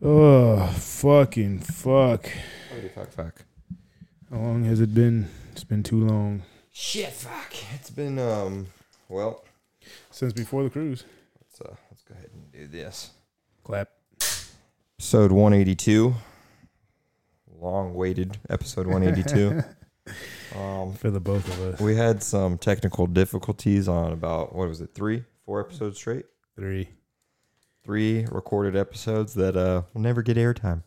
Oh, fucking fuck. Fuck, fuck. How long has it been? It's been too long. Shit, fuck. It's been, um, well, Since before the cruise. let's, uh, let's go ahead and do this. Clap. Episode 182. Long waited episode 182. um, For the both of us. we had some technical difficulties on about, what was it, three, four episodes straight? Three. Three recorded episodes that uh, will never get airtime.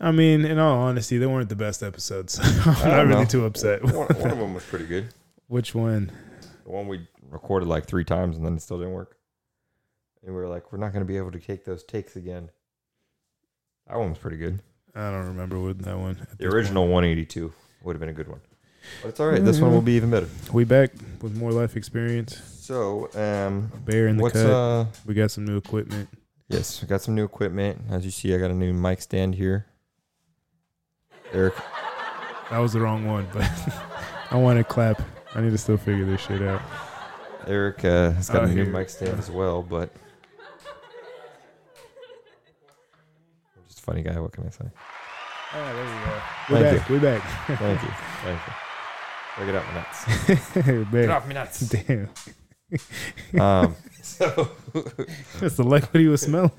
I mean, in all honesty, they weren't the best episodes. I'm don't really know. too upset. One, one of them was pretty good. Which one? The one we recorded like three times and then it still didn't work. And we were like, we're not going to be able to take those takes again. That one was pretty good. I don't remember what that one. The this original 182 would have been a good one. But it's all right. This one will be even better. We back with more life experience. So, um, Bear in the what's cut. uh? we got some new equipment. Yes, I got some new equipment. As you see, I got a new mic stand here. Eric, That was the wrong one, but I want to clap. I need to still figure this shit out. Eric uh, has got Oh, a new here. mic stand as well, but I'm just a funny guy. What can I say? Oh, there we go. We're Thank back. We're back. Thank you, thank you. Break it up, my nuts. Bear. off my nuts. Damn. Um, so That's the like what he was smelling.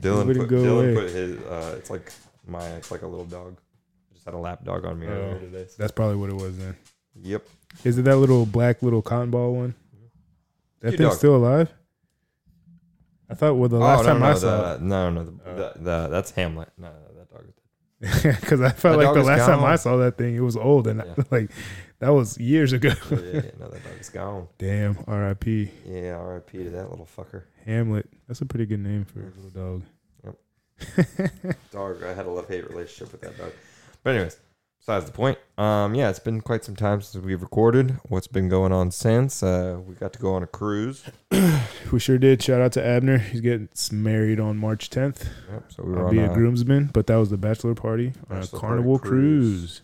Dylan put, go Dylan away. put his. Uh, it's like my. It's like a little dog. I just had a lap dog on me Oh. earlier today. so- That's probably what it was then. Yep. Is it that little black little cotton ball one? That Cute thing's dog. still alive? I thought well the last oh, time no, I saw the, no, no, the, Oh. the, the, that's Hamlet. No, no, that dog. is it, because I felt That like the last time I saw that thing, it was old, and Yeah. like that was years ago. yeah, yeah, no, that dog is gone. Damn, R.I.P. Yeah, R.I.P. to that little fucker. Hamlet. That's a pretty good name for a mm-hmm. little dog. Dog. I had a love hate relationship with that dog. But anyways, besides the point. Um, yeah, it's been quite some time since we've recorded. What's been going on since? Uh, we got to go on a cruise. We sure did. Shout out to Abner. He's getting married on March 10th. Yep. So we were I'll be a a, groomsman, but that was the bachelor party on a carnival cruise. cruise.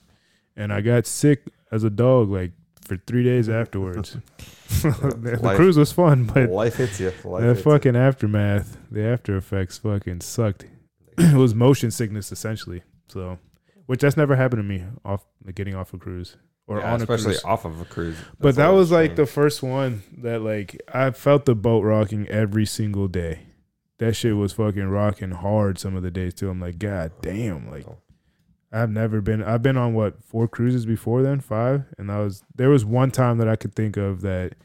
And I got sick as a dog like for three days afterwards. the life- cruise was fun, but life hits you. Life the hits fucking aftermath, the after effects fucking sucked. it was motion sickness essentially. So, which that's never happened to me off like getting off a cruise or Yeah, on a especially cruise. off of a cruise. But that was like the first one that like I felt the boat rocking every single day. That shit was fucking rocking hard some of the days too. I'm like, God damn, like. I've never been I've been on what, four cruises before then? Five? And that was there was one time that I could think of that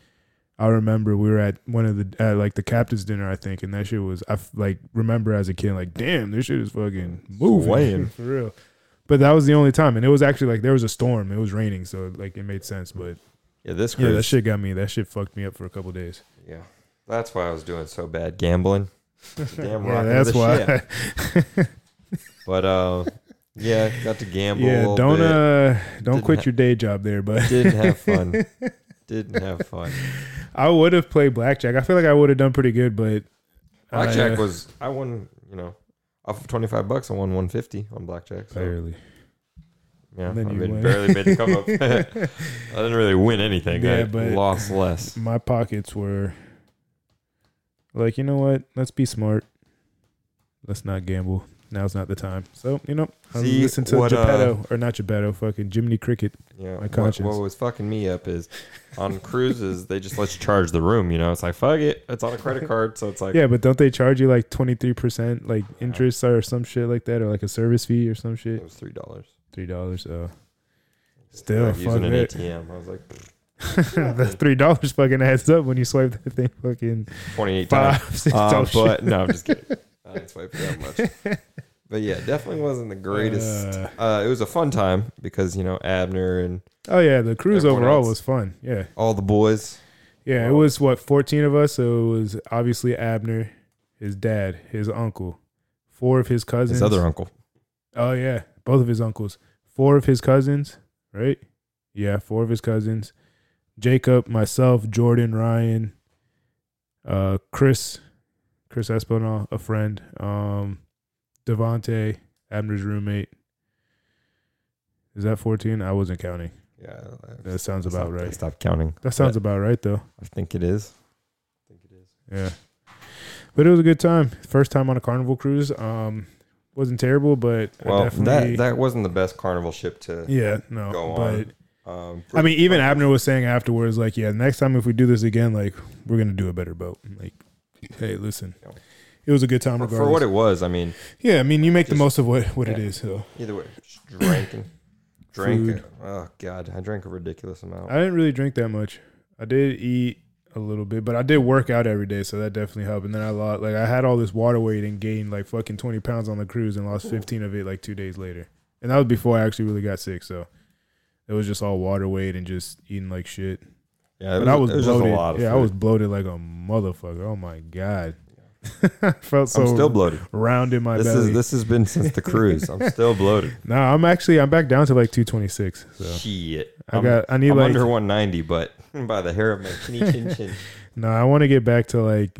I remember we were at one of the at like the captain's dinner, I think, and that shit was I f- like remember as a kid, like, damn, this shit is fucking moving Swaying. for real. But that was the only time, and it was actually like there was a storm. It was raining, so like it made sense. But yeah, this cruise. yeah, that shit got me. That shit fucked me up for a couple days. Yeah, that's why I was doing so bad gambling. Damn, Yeah, that's why. But uh, yeah, got to gamble. yeah, don't uh, don't Didn't quit ha- your day job there, but Didn't have fun. Didn't have fun. I would have played blackjack. I feel like I would have done pretty good, but Blackjack I, uh, was I won. You know, off of twenty five bucks, I won one fifty on blackjack. So barely. yeah, I made, barely made the come up. I didn't really win anything. Yeah, I but- lost less. My pockets were like, you know what? Let's be smart. Let's not gamble. Now's not the time. So you know, I See, listen to what, uh, Geppetto or not Geppetto, fucking Jiminy Cricket. Yeah, my what, conscience. what was fucking me up is on cruises they just let you charge the room. You know, it's like fuck it, it's on a credit card, so it's like yeah, but don't they charge you like twenty three percent like interest or some shit like that, or like a service fee or some shit? it was three dollars. Three dollars. Oh, Still, like using fuck an it. ATM. I was like the three dollars fucking adds up when you swipe that thing fucking twenty eight times. five, six Uh, but no, I'm just kidding. I didn't swipe that much. But yeah, definitely wasn't the greatest. Uh. Uh, it was a fun time because you know Abner and oh yeah, the cruise overall else. was fun. Yeah, all the boys. yeah. It was what fourteen of us. So it was obviously Abner, his dad, his uncle, four of his cousins. His other uncle. Oh yeah, both of his uncles. Four of his cousins, right? Yeah, four of his cousins. Jacob, myself, Jordan, Ryan, uh, Chris, Chris Espinal, a friend, um, Devonte, Abner's roommate. Is that fourteen? I wasn't counting. Yeah, That sounds about stopped- right. Stop counting. That sounds But about right though. I think it is. I think it is. Yeah. But it was a good time. First time on a carnival cruise. Um, wasn't terrible, but I Well, that that wasn't the best carnival ship to. yeah, no, go but on. Um, I mean, even Abner was saying afterwards, like, yeah, next time if we do this again, like, we're gonna do a better boat. Like, hey, listen, it was a good time for, for what it was, I mean, yeah, I mean, you make the most of what what it yeah. is. So either way, just drinking, drank. Food. Oh God, I drank a ridiculous amount. I didn't really drink that much. I did eat a little bit, but I did work out every day, so that definitely helped. And then I lost, like, I had all this water weight and gained like fucking twenty pounds on the cruise and lost fifteen of it like two days later. And that was before I actually really got sick. So it was just all water weight and just eating like shit. Yeah, but I was was bloated. a lot of yeah, I was bloated like a motherfucker. Oh my god, I felt so I'm still bloated. round in my This belly. is this has been since the cruise. I'm still bloated. no, I'm actually I'm back down to like two twenty six. So Shit. I I'm, got I need I'm like under 190, but by the hair of my chinny chin chin. no, I want to get back to like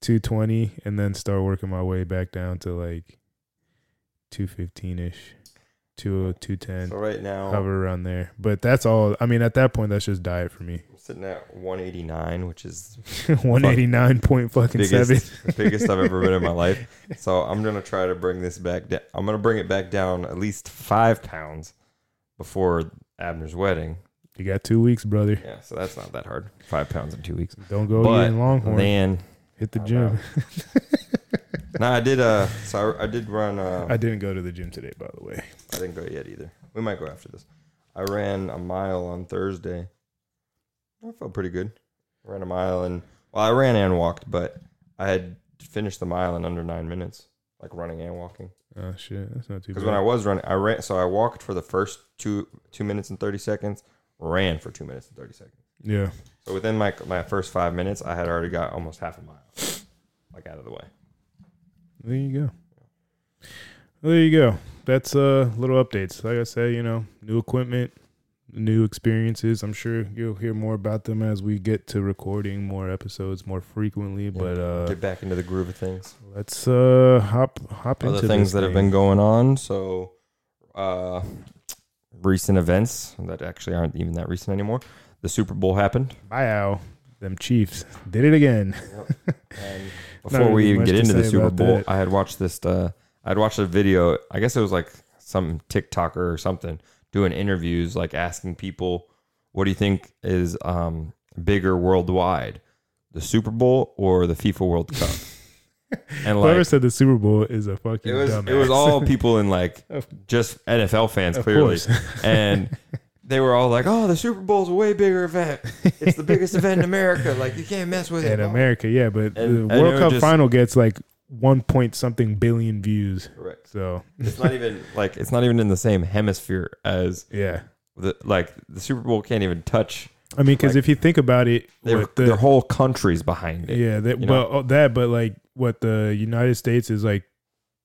two twenty and then start working my way back down to like two fifteen ish, two two ten. So right now, Hover around there, but that's all. I mean, at that point, that's just diet for me. I'm sitting at 189, which is One eighty nine point fucking biggest, seven. biggest I've ever been in my life. So I'm gonna try to bring this back down. I'm gonna bring it back down at least five pounds before Abner's wedding. You got two weeks, brother. Yeah, so that's not that hard. Five pounds in two weeks. Don't go But eating Longhorn. Then, Hit the gym. no, I did. Uh, so I, I did run. Uh, I didn't go to the gym today, by the way. I didn't go yet either. We might go after this. I ran a mile on Thursday. I felt pretty good. I ran a mile and well, I ran and walked, but I had finished the mile in under nine minutes, like running and walking. Oh shit, that's not too Because when I was running, I ran. So I walked for the first two two minutes and thirty seconds. Ran for two minutes and thirty seconds. yeah, So within my my first five minutes, I had already got almost half a mile, like out of the way. There you go. Well, there you go. That's uh little updates. Like I said, you know, new equipment, new experiences. I'm sure you'll hear more about them as we get to recording more episodes more frequently. But uh Get back into the groove of things. let's uh hop hop other into things that have been going on. So, uh, recent events that actually aren't even that recent anymore. The Super Bowl happened. Wow, them Chiefs did it again. And Before we even get into the Super Bowl, that. I had watched this. Uh, I had watched a video. I guess it was like some TikToker or something doing interviews, like asking people, "What do you think is um, bigger worldwide, the Super Bowl or the FIFA World Cup?" And Whoever said the Super Bowl is a fucking it was dumbass. it was all people in like just NFL fans clearly, and they were all like, "Oh, the Super Bowl's a way bigger event. It's the biggest event in America. Like you can't mess with it." in America, yeah, but And- the World Cup just- final gets like one point something billion views. Correct. So It's not even like it's not even in the same hemisphere as yeah, the like the Super Bowl can't even touch. I mean, because Like, if you think about it, Their, the, whole country's behind it. yeah, that but oh, that, but like what the United States is like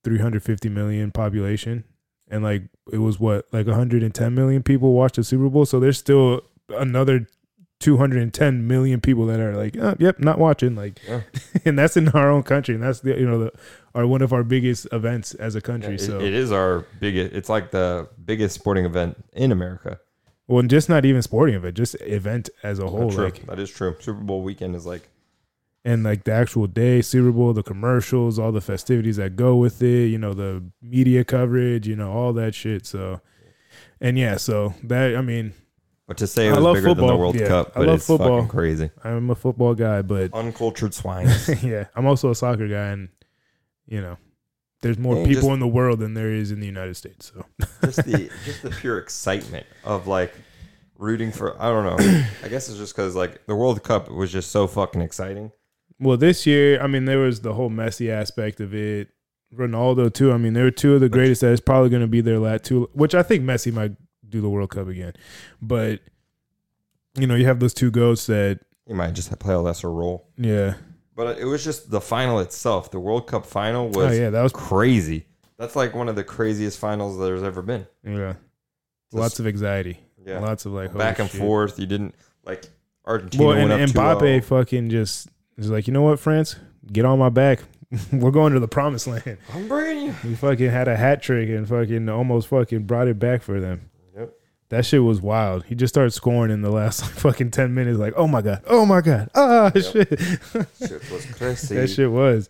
350 million population, and like it was what like 110 million people watched the Super Bowl. So there's still another 210 million people that are like, oh, yep, not watching. Like, Yeah. and that's in our own country, and that's the you know the are one of our biggest events as a country. It- so it is our biggest. It's like the biggest sporting event in America. Well, and just not even sporting event, just event as a whole. true. Like that is true. Super Bowl weekend is like and like the actual day, Super Bowl, the commercials, all the festivities that go with it, you know, the media coverage, you know, all that shit. So and yeah, so that I mean, But to say I it was love bigger than football. the World Yeah, Cup, I love it's football. fucking crazy. I'm a football guy, but Uncultured swine. yeah, I'm also a soccer guy and you know, there's more Yeah, people just- in the world than there is in the United States. So just the just the pure excitement of like rooting for. I don't know. I guess it's just because like the World Cup was just so fucking exciting. Well, this year, I mean, there was the whole Messi aspect of it. Ronaldo too. I mean, they were two of the greatest. That is probably going to be their last two. Which I think Messi might do the World Cup again. But you know, you have those two goats that, He might just play a lesser role. yeah, But it was just the final itself. The World Cup final was oh was yeah, that was crazy. That's like one of the craziest finals there's ever been. yeah, lots of anxiety, Yeah, lots of like back and shit. forth. You didn't like Argentina Well, and, and 2-0. Mbappe oh. fucking just is like, you know what, France, get on my back. We're going to the promised land. I'm bringing you. He fucking had a hat trick and fucking almost fucking brought it back for them. Yep. That shit was wild. He just started scoring in the last like, fucking ten minutes. Like, oh my god, oh my god, ah Yep. shit. Shit was crazy. that shit was.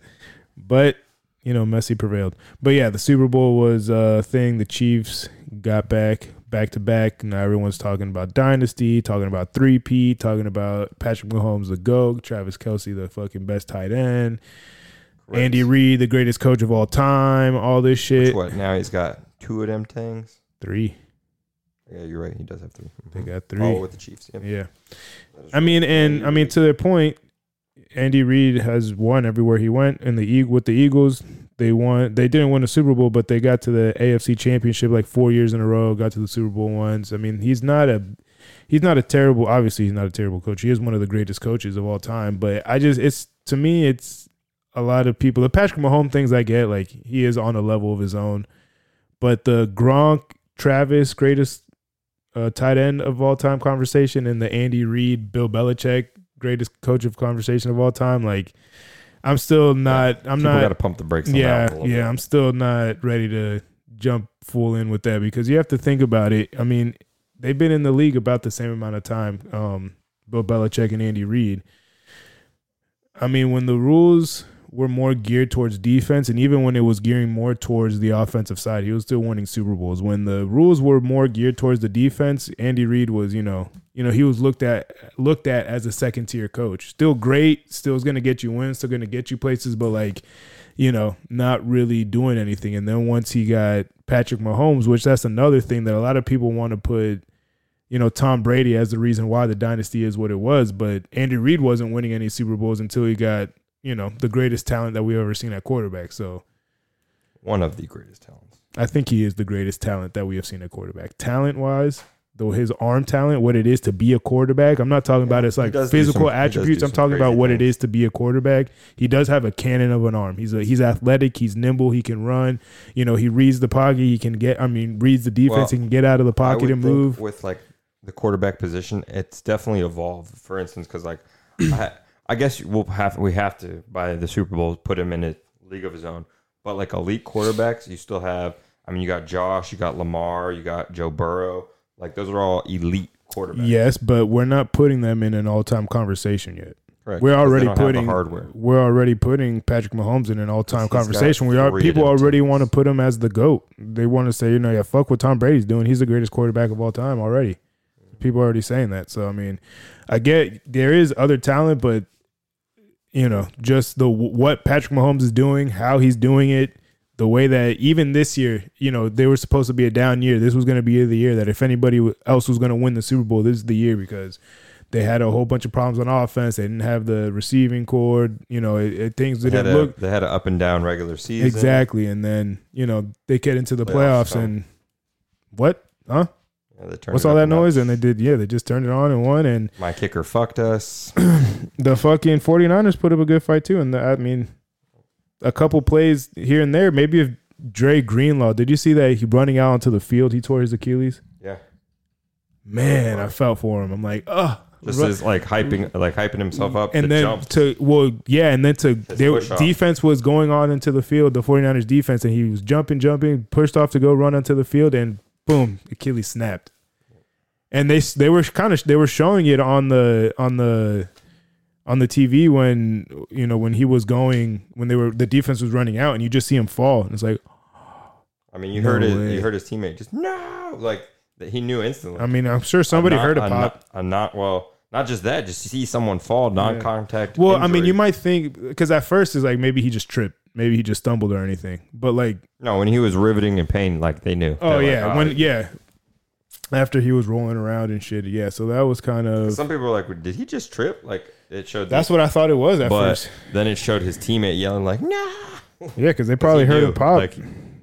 But you know, Messi prevailed. But yeah, the Super Bowl was a thing. The Chiefs got back back to back. Now everyone's talking about dynasty, talking about three P, talking about Patrick Mahomes the GOAT, Travis Kelce the fucking best tight end, Correct. Andy Reid the greatest coach of all time. All this Which shit. what? Now he's got two of them things. Three. Yeah, you're right. He does have three. Mm-hmm. They got three. Oh, with the Chiefs. Yep. Yeah. Is I mean, and I mean to their point, Andy Reid has won everywhere he went. In the with the Eagles, they won. They didn't win the Super Bowl, but they got to the AFC Championship like four years in a row. Got to the Super Bowl once. I mean, he's not a he's not a terrible. Obviously, he's not a terrible coach. He is one of the greatest coaches of all time. But I just it's to me, it's a lot of people. The Patrick Mahomes things I get, like he is on a level of his own. But the Gronk, Travis, greatest uh, tight end of all time conversation, and the Andy Reid, Bill Belichick, greatest coach of conversation of all time. Like, I'm still not. I'm People not. got to pump the brakes. On yeah, one a little yeah. bit. I'm still not ready to jump full in with that because you have to think about it. I mean, they've been in the league about the same amount of time. Um, Bill Belichick and Andy Reid. I mean, when the rules were more geared towards defense, and even when it was gearing more towards the offensive side, he was still winning Super Bowls. When the rules were more geared towards the defense, Andy Reid was, you know, you know, he was looked at looked at as a second tier coach. Still great, still is going to get you wins, still going to get you places, but like, you know, not really doing anything. And then once he got Patrick Mahomes, which that's another thing that a lot of people want to put you know Tom Brady as the reason why the dynasty is what it was, but Andy Reid wasn't winning any Super Bowls until he got you know the greatest talent that we've ever seen at quarterback. So One of the greatest talents. I think he is the greatest talent that we have seen at quarterback. Talent wise, though his arm talent, what it is to be a quarterback. I'm not talking about Yeah, it's he like physical some- he does do attributes. I'm talking about what it is to be a quarterback. He does have a cannon of an arm. He's a he's athletic. He's nimble. He can run. You know, he reads the pocket. He can get. I mean, reads the defense. Well, he can get out of the pocket and move. with like the quarterback position. It's definitely evolved. For instance, because like I, I guess we'll have we have to by the Super Bowl put him in a league of his own. But like elite quarterbacks, you still have. I mean, you got Josh, you got Lamar, you got Joe Burrow. Like those are all elite quarterbacks. Yes, but we're not putting them in an all-time conversation yet. Correct. We're already don't have the putting hardware. We're already putting Patrick Mahomes in an all-time He's conversation. We are people already teams. want to put him as the goat. They want to say, you know, yeah, fuck what Tom Brady's doing. He's the greatest quarterback of all time already. People are already saying that. So I mean, I get there is other talent, but you know, just the what Patrick Mahomes is doing, how he's doing it, the way that even this year, you know, they were supposed to be a down year. This was going to be the year that if anybody else was going to win the Super Bowl, this is the year because they had a whole bunch of problems on offense. They didn't have the receiving cord. You know, it, it, things didn't a, look they had an up and down regular season. exactly. And then you know they get into the Playoffs playoffs, and what? Huh? What's all that noise? And they did, yeah, they just turned it on and won. And My kicker fucked us. the fucking 49ers put up a good fight too. And the, I mean, a couple plays here and there. Maybe if Dre Greenlaw, did you see that he running out onto the field? He tore his Achilles. Yeah. Man, I felt for him. I'm like, oh, Just as like hyping, like hyping himself up and then jump. to well, yeah, and then to off. defense was going on into the field, the 49ers defense, and he was jumping, jumping, pushed off to go run onto the field, and boom, Achilles snapped. And they they were kind of they were showing it on the on the on the TV when you know when he was going when they were the defense was running out, and you just see him fall, and it's like I mean, you No heard it. You heard his teammate just no, like he knew instantly. I mean, I'm sure somebody A non- heard a pop. non- A not well, not just that. Just see someone fall, non-contact. Well, I mean, you might think because at first it's like maybe he just tripped, maybe he just stumbled or anything, but like no. When he was riveting in pain, like they knew. Oh They're like, yeah, "Ah." when yeah, after he was rolling around and shit. Yeah, so that was kind of Some people were like, "Did he just trip?" Like it showed. that's what I thought it was at but first. then it showed his teammate yelling like, "No!" Yeah, because they probably He heard knew, a pop. Like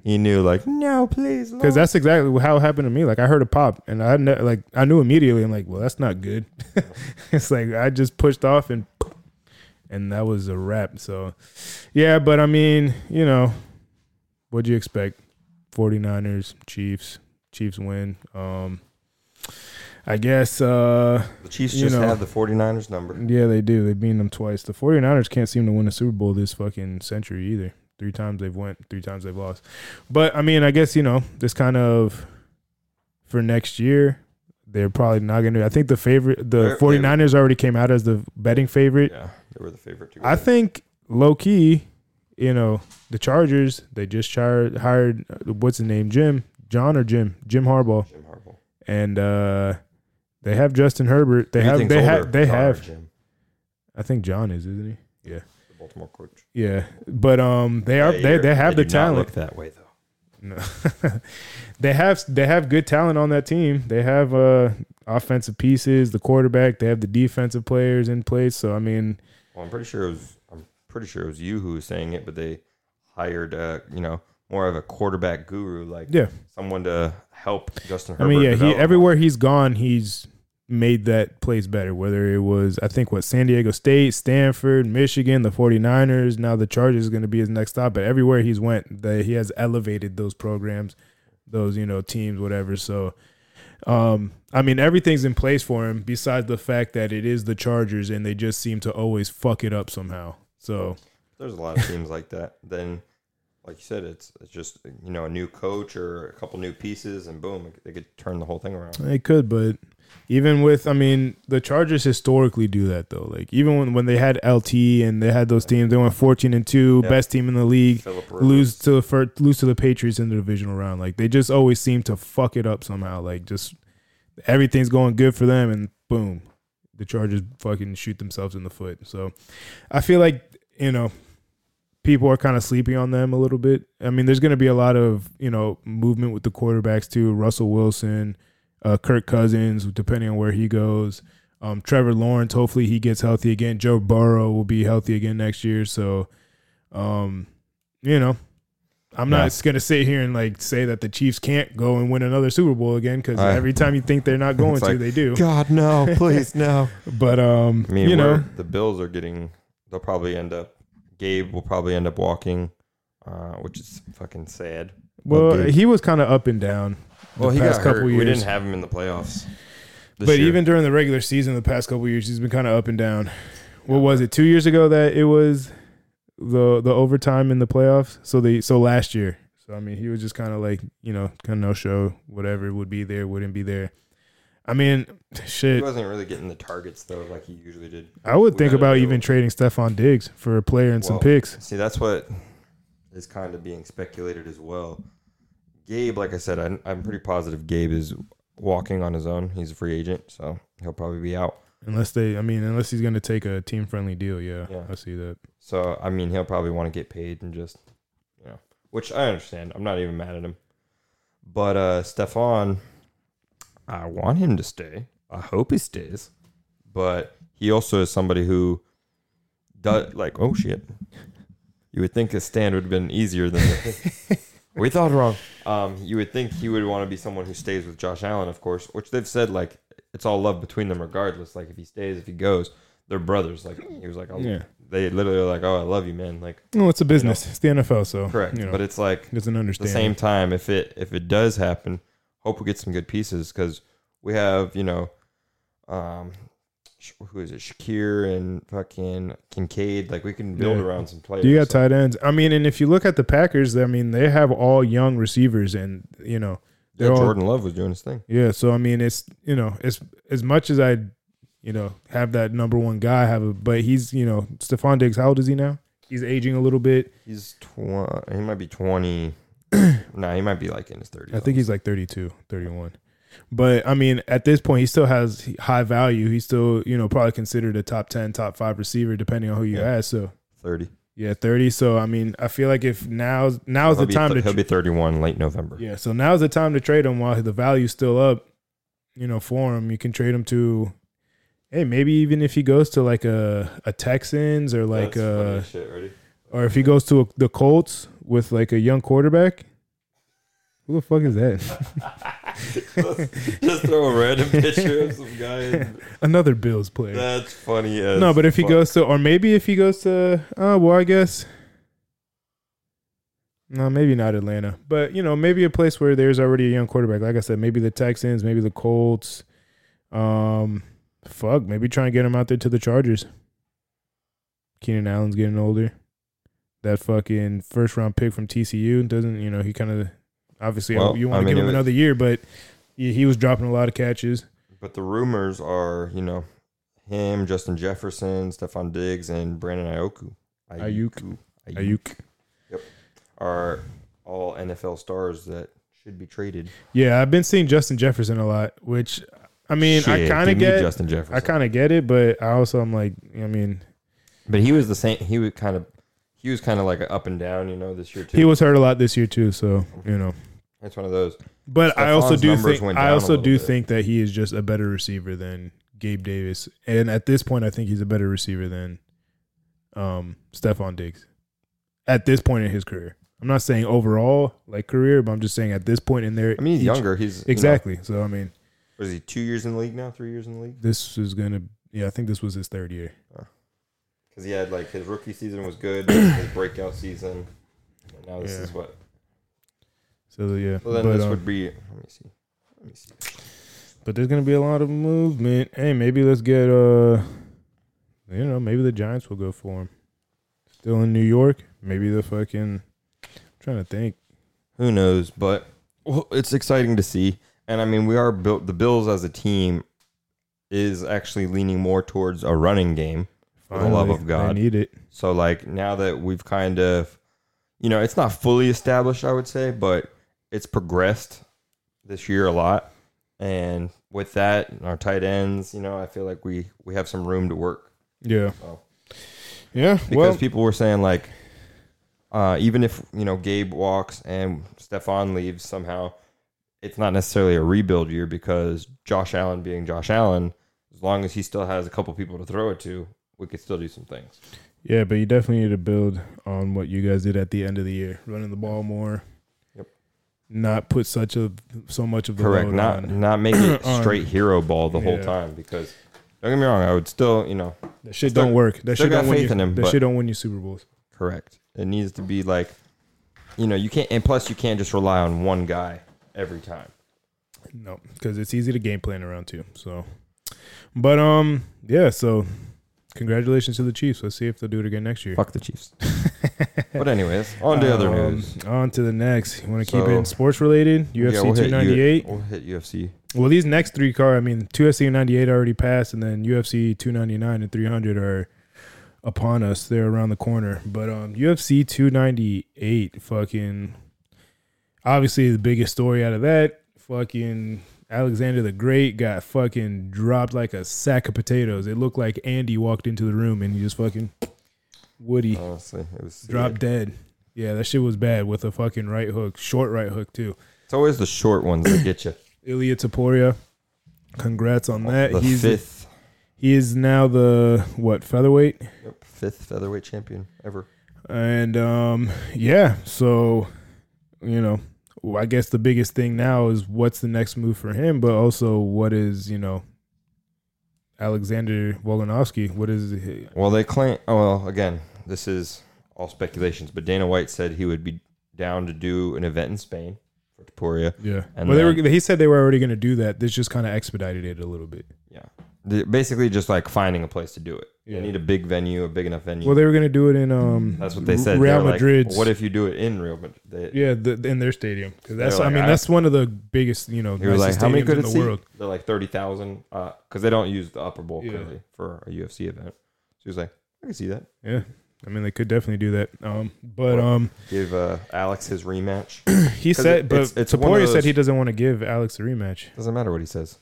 he knew, like, "No, please." Because that's exactly how it happened to me. Like I heard a pop, and I ne- like I knew immediately. I'm like, well, that's not good. it's like I just pushed off and and that was a wrap. So yeah, but I mean, you know, what'd you expect? 49ers, Chiefs, Chiefs win. Um, I guess. uh the Chiefs just know. have the 49ers number. Yeah, they do. They've beaten them twice. The 49ers can't seem to win a Super Bowl this fucking century either. Three times they've went, three times they've lost. But I mean, I guess, you know, this kind of for next year, they're probably not going to. I think the favorite, the They're- 49ers already came out as the betting favorite. Yeah, they were the favorite to. I think low key, you know, the Chargers, they just hired, hired uh, what's his name? Jim, John or Jim? Jim Harbaugh. Jim Harbaugh. And uh they have Justin Herbert. They have they have they have Jim, I think John is, isn't he? Yeah. The Baltimore coach. Yeah. But um they are they they have they the talent. Look that way though. No. they have they have good talent on that team. They have uh offensive pieces, the quarterback, they have the defensive players in place. So I mean, Well, I'm pretty sure it was. I'm pretty sure it was you who was saying it, but they hired, uh, you know, more of a quarterback guru, like yeah. someone to help Justin I mean, yeah, he everywhere he's gone, he's made that place better. Whether it was, I think, what San Diego State, Stanford, Michigan, the 49ers, now the Chargers is going to be his next stop. But everywhere he's went, that he has elevated those programs, those you know teams, whatever. So, um, I mean, everything's in place for him. Besides the fact that it is the Chargers, and they just seem to always fuck it up somehow. So There's a lot of teams like that. Then, like you said, it's it's just you know a new coach or a couple new pieces, and boom, they could turn the whole thing around. They could, but even with, I mean, the Chargers historically do that though. Like even when, when they had LT and they had those teams, they went fourteen and two, Yeah. best team in the league, lose to the fir- lose to the Patriots in the divisional round. Like they just always seem to fuck it up somehow. Like just everything's going good for them, and boom, the Chargers fucking shoot themselves in the foot. So I feel like you know people are kind of sleeping on them a little bit. I mean, there's going to be a lot of you know movement with the quarterbacks too. Russell Wilson, uh, Kirk Cousins, depending on where he goes. Um, Trevor Lawrence, hopefully he gets healthy again. Joe Burrow will be healthy again next year. So, um, you know, I'm not Yeah. going to sit here and like say that the Chiefs can't go and win another Super Bowl again because I- every time you think they're not going to, like, they do. God no, please no. But um, I mean, you know, the Bills are getting. They'll probably end up. Gabe will probably end up walking, uh, which is fucking sad. well, Gabe. he was kind of up and down. the Well, he past got couple hurt. We didn't have him in the playoffs. but year. even during the regular season, the past couple years, he's been kind of up and down. What was it? Two years ago that it was the the overtime in the playoffs. So they so last year. So I mean, he was just kind of like you know, kind of no show. Whatever would be there, wouldn't be there. I mean, shit. he wasn't really getting the targets though, like he usually did. I would we think about even trading Stefon Diggs for a player and some picks. See, that's what is kind of being speculated as well. Gabe, like I said, I'm, I'm pretty positive Gabe is walking on his own. He's a free agent, so he'll probably be out. Unless they, I mean, unless he's going to take a team friendly deal. Yeah, Yeah. I see that. So I mean, he'll probably want to get paid and just, you know, which I understand. I'm not even mad at him. But uh Stefon, I want him to stay. I hope he stays. But he also is somebody who does like, oh shit. You would think a stand would have been easier than we thought wrong. Um, you would think he would want to be someone who stays with Josh Allen, of course, which they've said like it's all love between them regardless. Like if he stays, if he goes, they're brothers. Like he was like, I'll, Yeah. they literally are like, "Oh, I love you, man." Like, Well, it's a business. It's the NFL, so correct. You know, but it's like doesn't understand. at the same time, if it if it does happen, hope we get some good pieces because we have you know, um, who is it, Shakir and fucking Kincaid. Like we can build Yeah. around some players. You got So, tight ends. I mean, and if you look at the Packers, I mean, they have all young receivers, and you know, yeah, all- Jordan Love was doing his thing. yeah. So I mean, it's you know, it's as much as I, you know, have that number one guy, have a, but he's you know, Stefon Diggs. How old is he now? He's aging a little bit. He's twenty. he might be twenty. nah, he might be like in his thirties. I think he's like 32, 31. But I mean, at this point, he still has high value. He's still, you know, probably considered a top ten, top five receiver, depending on who you Yeah. ask. So thirty. Yeah, thirty. So I mean, I feel like if now's now's He'll the time th- to he'll be thirty-one late November. Yeah, so now's the time to trade him while the value's still up. You know, for him, you can trade him to, hey, maybe even if he goes to like a a Texans or like That's uh shit, or if he goes to a, the Colts with like a young quarterback. Who the fuck is that? just, just throw a random picture of some guy. And Another Bills player. that's funny. As no, but if he goes to, or maybe if he goes to, oh well, I guess. No, maybe not Atlanta, but you know, maybe a place where there's already a young quarterback. Like I said, maybe the Texans, maybe the Colts. Um, fuck, maybe try and get him out there to the Chargers. Keenan Allen's getting older. That fucking first round pick from TCU doesn't, you know, he kind of obviously Well, you I want to mean, give him was- another year, but he, he was dropping a lot of catches. But the rumors are, you know, him, Justin Jefferson, Stefon Diggs, and Brandon Aiyuk. Aiyuk. Aiyuk. are all NFL stars that should be traded. Yeah, I've been seeing Justin Jefferson a lot, which I mean, I kind of get. Justin Jefferson. I kind of get it, but I also I'm like, I mean, but he was the same. He was kind of, he was kind of like a up and down, you know, this year too. he was hurt a lot this year too, so you know. It's one of those. But I also do think I also do bit. think that he is just a better receiver than Gabe Davis, and at this point, I think he's a better receiver than um Stefon Diggs. At this point in his career, I'm not saying overall like career, but I'm just saying at this point in there. I mean, he's each- younger. He's you know, exactly. So I mean, what is he? Two years in the league now? Three years in the league? this is gonna yeah, I think this was his third year. Because he had like his rookie season was good, his breakout season. And now this Yeah. is what. So yeah, So then but this um, would be. Let me see. Let me see. but there's gonna be a lot of movement. Hey, maybe let's get uh, you know, maybe the Giants will go for him. Still in New York, maybe the fucking. I'm trying to think. Who knows? But well, it's exciting to see. And I mean, we are built. The Bills as a team is actually leaning more towards a running game. For the love of God. I need it. So like now that we've kind of, you know, it's not fully established, I would say, but it's progressed this year a lot. And with that, our tight ends, you know, I feel like we we have some room to work. Yeah, So yeah. because Well, people were saying like, uh, even if you know Gabe walks and Stefon leaves somehow, it's not necessarily a rebuild year because Josh Allen being Josh Allen, as long as he still has a couple people to throw it to, we could still do some things. yeah, but you definitely need to build on what you guys did at the end of the year, running the ball more. Not put such a so much of the Correct. Not on. not make it straight hero ball the whole time because don't get me wrong, I would still, you know, That shit Still- don't work. That shit got don't win faith you. in him, that shit don't win you Super Bowls. correct. It needs to be like you know, you can't and plus you can't just rely on one guy every time. No, because it's easy to game plan around too. So, but um, yeah. So, congratulations to the Chiefs. Let's see if they'll do it again next year. Fuck the Chiefs. but anyways, on to other Um, news. On to the next. You want to keep it So- in sports related? UFC Yeah, we'll hit two ninety eight. U- We'll hit UFC. Well, these next three car, I mean, two UFC ninety eight already passed, and then UFC two ninety nine and three hundred are upon us. They're around the corner. But um, UFC two ninety eight, fucking, obviously the biggest story out of that, fucking Alexander the Great got fucking dropped like a sack of potatoes. It looked like Andy walked into the room and he just fucking Woody Honestly, it was dropped dead. Yeah, that shit was bad with a fucking right hook, short right hook too. It's always the short ones that get you. Ilia Topuria. Congrats on that. the He's fifth, he is now the what featherweight, yep, fifth featherweight champion ever. and um yeah. So you know, I guess the biggest thing now is what's the next move for him, but also what is you know Alexander Volkanovski. What is he- Well, they claim. Oh, well, again, this is all speculations, but Dana White said he would be down to do an event in Spain for Topuria. yeah? And well, they were. He said they were already going to do that. This just kind of expedited it a little bit. Yeah, Basically just like finding a place to do it. You need a big venue, a big enough venue. Well, they were going to do it in um. That's what they said. Real They're like, Madrid. what if you do it in Real Madrid? They, Yeah, the, in their stadium. 'Cause that's. They're I mean, I- that's one of the biggest. You know, He was like, nicest "How many stadiums could in it the seat?" world. They're like thirty thousand, because they don't use the upper bowl Yeah. currently for a UFC event. So he was like, "I can see that." Yeah, I mean, they could definitely do that. Um, but um, Give uh, Alex his rematch. he said, it- but it's- it's one of Topuria said he doesn't want to give Alex a rematch. Doesn't matter what he says.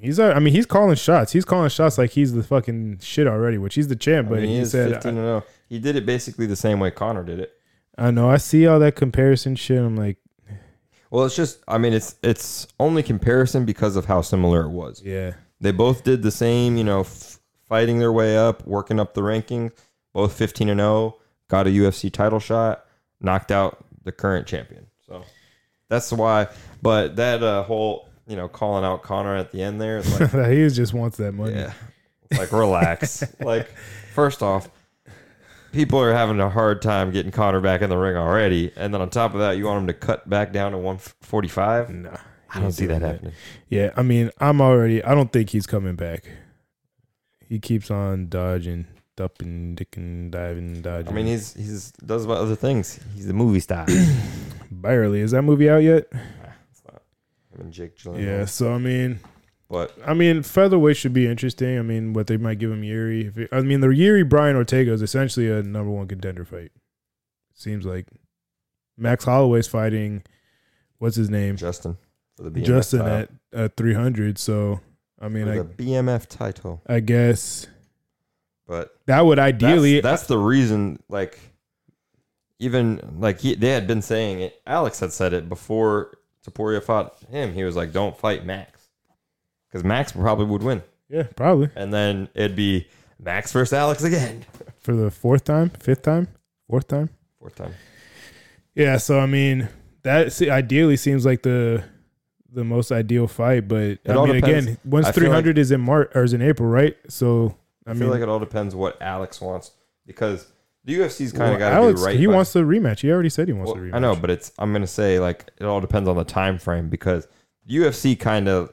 He's, uh, I mean, he's calling shots. He's calling shots like he's the fucking shit already, which he's the champ. I But mean, he, he is said, fifteen and zero. He did it basically the same way Conor did it. I, I know, I see all that comparison shit. I'm like, Well, it's just, I mean, it's it's only comparison because of how similar it was. yeah, They both did the same, you know, f- fighting their way up, working up the rankings. Both fifteen and zero, got a UFC title shot, knocked out the current champion. So that's why. But that uh, whole, you know, calling out Conor at the end there, it's like, he just wants that money. yeah, like relax. like, first off. People are having a hard time getting Conor back in the ring already, and then on top of that, you want him to cut back down to one forty-five. No. I don't see that happening. Yeah, I mean, I'm already. I don't think he's coming back. He keeps on dodging, dumping, dicking, diving, dodging. I mean, he's he's does about other things. He's a movie star. barely. Is that movie out yet? It's not him and Jake Gyllenhaal. Yeah. So I mean, But I mean, featherweight should be interesting. I mean, what they might give him Yair. If it, I mean, the Yair Brian Ortega is essentially a number one contender fight. Seems like Max Holloway's fighting. What's his name? Justin for the BMF Justin title. at at three hundred. So I mean, I the BMF title. I guess But that would that's, ideally. that's the reason. Like, even like he, they had been saying it. Alex had said it before Topuria fought him. He was like, "Don't fight Max," because Max probably would win, yeah, probably and then it'd be Max versus Alex again. for the fourth time, fifth time, fourth time. Fourth time. Yeah, so I mean, that se- ideally seems like the the most ideal fight, but I mean, depends. again, once three hundred is in March or is in April, right? So I, I, mean, feel like it all depends what Alex wants because the UFC's kind of well, got to be right. he by- wants the rematch. He already said he wants Well, the rematch. I know, but it's I'm gonna say like it all depends on the time frame because UFC kind of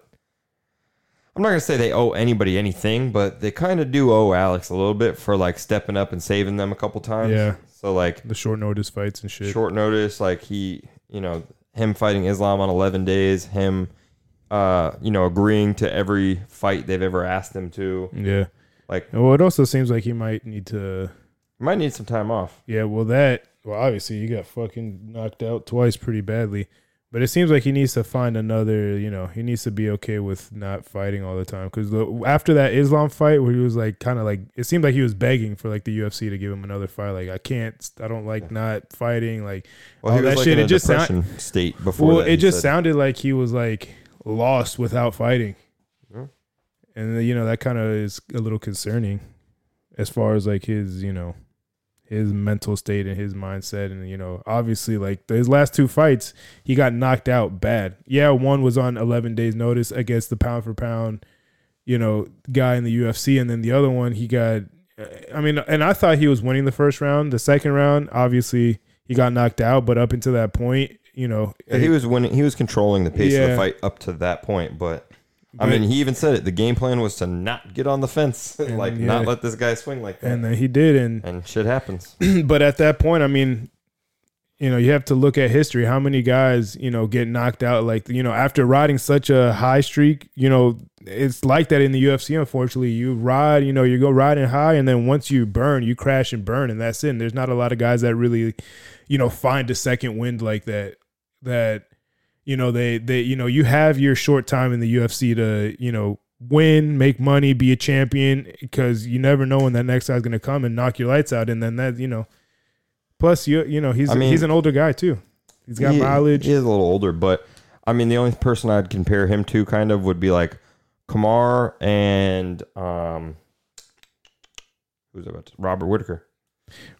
I'm not gonna say they owe anybody anything, but they kind of do owe Alex a little bit for like stepping up and saving them a couple times. Yeah. So like the short notice fights and shit. short notice, like he, you know, him fighting Islam on 11 days, him, uh, you know, agreeing to every fight they've ever asked him to. Yeah. Like, Well, it also seems like he might need to. Might need some time off. Yeah. Well, that. Well, obviously, you got fucking knocked out twice pretty badly. But it seems like he needs to find another, you know, he needs to be okay with not fighting all the time. Because after that Islam fight, where he was like, kind of like, it seemed like he was begging for like the UFC to give him another fight. Like, I can't, I don't like not fighting. Like, Well, All he was that like shit, it just sound- depression state before. well, that, it just said. sounded like he was like lost without fighting. Yeah. And, you know, that kind of is a little concerning as far as like his, you know, his mental state and his mindset. And, you know, obviously, like his last two fights, he got knocked out bad. Yeah, one was on 11 days' notice against the pound for pound, you know, guy in the UFC. And then the other one, he got, I mean, and I thought he was winning the first round. The second round, obviously, he got knocked out. But up until that point, you know, Yeah, he was winning. He was controlling the pace of the fight up to that point. But I mean, he even said it. The game plan was to not get on the fence, And, like yeah. not let this guy swing like that. and then he did. And and shit happens. but at that point, I mean, you know, you have to look at history. How many guys, you know, get knocked out like, you know, after riding such a high streak, you know, it's like that in the UFC, unfortunately. You ride, you know, you go riding high and then once you burn, you crash and burn and that's it. And there's not a lot of guys that really, you know, find a second wind like that that you know, they they you know, you have your short time in the UFC to, you know, win, make money, be a champion because you never know when that next guy's going to come and knock your lights out and then that, you know, Plus, you you know he's I mean- he's an older guy too. He's got he, mileage. He is a little older, but I mean, the only person I'd compare him to kind of would be like Kamar and um, who's about to, Robert Whitaker.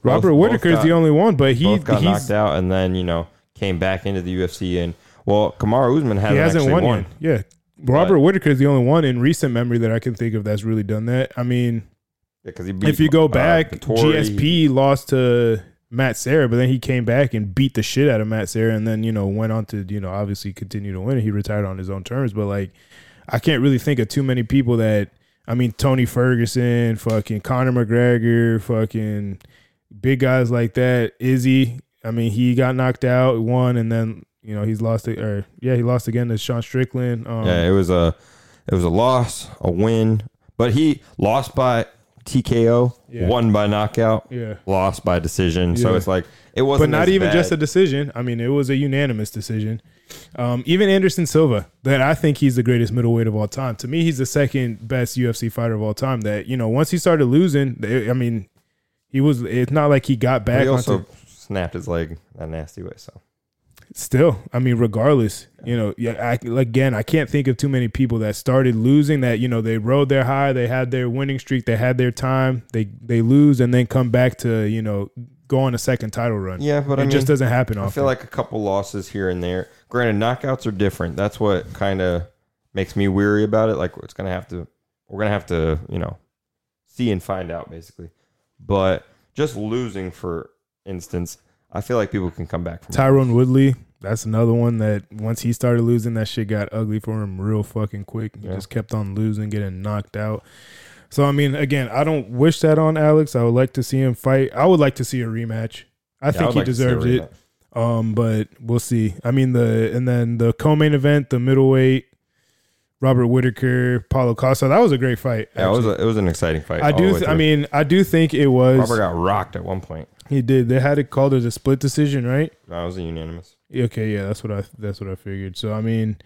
Robert both Whitaker is got- the only one, but he got he's knocked out, and then you know came back into the UFC, and well, Kamaru Usman hasn't, he hasn't won, won. Yeah, Robert Whitaker is the only one in recent memory that I can think of that's really done that. I mean, he beat, if you go uh, back, Vettori. GSP lost to Matt Serra, but then he came back and beat the shit out of Matt Serra, and then you know went on to you know obviously continue to win. He retired on his own terms, but like I can't really think of too many people that I mean Tony Ferguson, fucking Conor McGregor, fucking big guys like that. Izzy, I mean he got knocked out, won, and then you know he's lost it, or yeah he lost again to Sean Strickland. Um, Yeah, it was a it was a loss, a win, but he lost by TKO, Yeah. won by knockout, yeah. lost by decision. So it's like it wasn't, but not even bad. just a decision. I mean, it was a unanimous decision. Um, even Anderson Silva, that I think he's the greatest middleweight of all time. To me, he's the second best UFC fighter of all time. That you know, once he started losing, they- I mean, he was. It's not like he got But back. he also onto, snapped his leg a nasty way. So still, I mean, regardless, you know, yeah. I, again, I can't think of too many people that started losing. That you know, they rode their high, they had their winning streak, they had their time, they they lose, and then come back to you know go on a second title run. yeah, but it I mean, just doesn't happen I feel like a couple losses here and there. Granted, knockouts are different. That's what kind of makes me weary about it. Like it's gonna have to, we're gonna have to, you know, see and find out basically. But just losing, for instance, I feel like people can come back from. Tyron Woodley, that's another one that once he started losing, that shit got ugly for him real fucking quick. He Yeah. just kept on losing, getting knocked out. So I mean, again, I don't wish that on Alex. I would like to see him fight. I would like to see a rematch. I Yeah, think would he like to see a deserves it. Um, but we'll see. I mean the and then the co-main event, the middleweight, Robert Whitaker, Paulo Costa. That was a great fight. Yeah, it was a, it was an exciting fight. I do. Th- I mean, I do think it was. Robert got rocked at one point. He did. They had it called it a split decision, right? That was a unanimous. Okay, yeah, that's what I. That's what I figured. So I mean,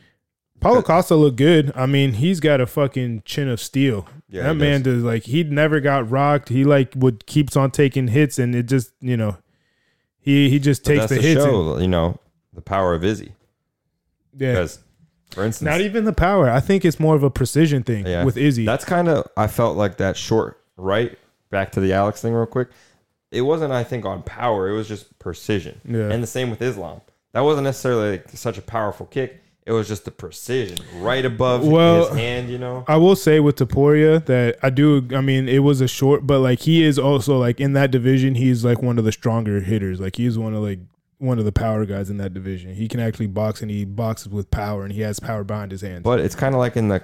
Paulo Costa looked good. I mean, he's got a fucking chin of steel. Yeah, that man does. does like he never got rocked. He like would keeps on taking hits, and it just you know, he he just But takes the to hits. and- show, you know, the power of Izzy. yeah, Because, for instance, not even the power. I think it's more of a precision thing Yeah. with Izzy. That's kind of I felt like that short right back to the Alex thing real quick. It wasn't I think on power. It was just precision. Yeah. And the same with Islam. That wasn't necessarily like such a powerful kick. It was just the precision right above Well, his hand. You know. I will say with Topuria that I do. I mean, it was a short, but like he is also like in that division, he's like one of the stronger hitters. Like he's one of like one of the power guys in that division. He can actually box and he boxes with power and he has power behind his hands. But it's kind of like in the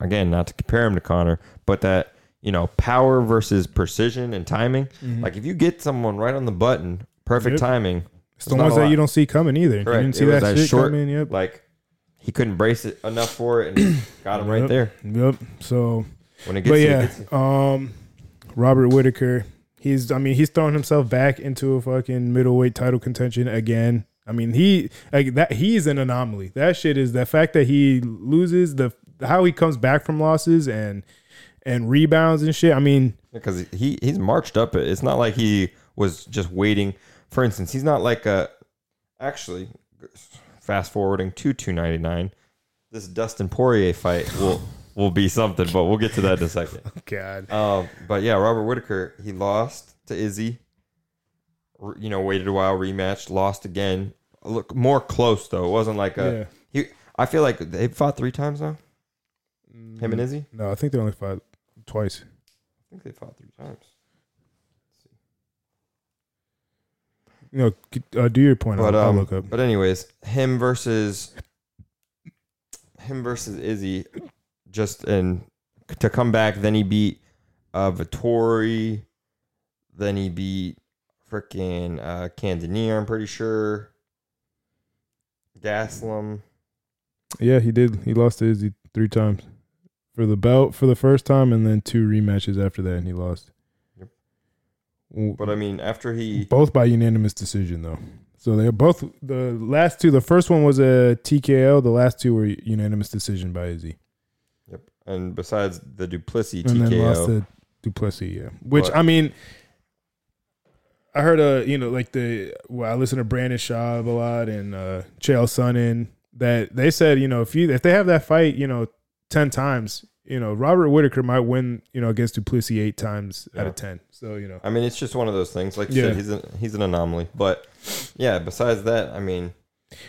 again, not to compare him to Conor, but that you know power versus precision and timing. Like if you get someone right on the button, perfect Yep. timing. it's the ones that lot. you don't see coming either. Correct. You didn't see that, that shit short- coming. Yep. Like he couldn't brace it enough for it, and got him right there. Yep. So, When it gets but to you, it yeah, gets um, Robert Whittaker. He's. I mean, he's throwing himself back into a fucking middleweight title contention again. I mean, he like that. He's an anomaly. That shit is the fact that he loses the how he comes back from losses and and rebounds and shit. I mean, because he he's marched up it. It's not like he was just waiting. For instance, he's not like a actually fast forwarding to 299. This Dustin Poirier fight will will be something, but we'll get to that in a second. God. Um, but yeah, Robert Whittaker he lost to Izzy. You know, waited a while, rematched, lost again. Look more close though. It wasn't like a Yeah. he. I feel like they fought three times now. Him and Izzy. No, I think they only fought twice. I think they fought three times. C- uh, do your point. But I'll, I'll um, look up. but anyways, him versus him versus Izzy, just and to come back. Then he beat uh, Vettori. Then he beat freaking uh. I'm pretty sure. Gastelum. Yeah, he did. He lost to Izzy three times for the belt for the first time, and then two rematches after that, and he lost. Yep. But I mean, after he both by unanimous decision, though. So they're both the last two. The first one was a TKO. The last two were unanimous decision by Izzy, Yep. And besides the du Plessis and then lost TKO, to du Plessis. Yeah, which But- I mean, I heard a you know like the well I listen to Brandon Schaub a lot and uh Chael Sonnen that they said you know if you if they have that fight you know ten times you know Robert Whittaker might win you know against du Plessis eight times out of ten. So you know I mean, it's just one of those things. Like you Yeah. said, he's a, he's an anomaly. But yeah, besides that, I mean,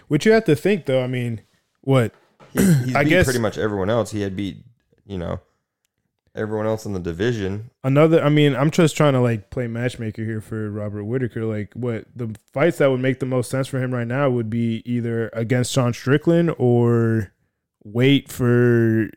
what you have to think though. I mean, what he, he's I beat guess- pretty much everyone else. He had beat, you know, everyone else in the division. another i mean i'm just trying to like play matchmaker here for robert whittaker like what the fights that would make the most sense for him right now would be either against sean strickland or wait for yeah,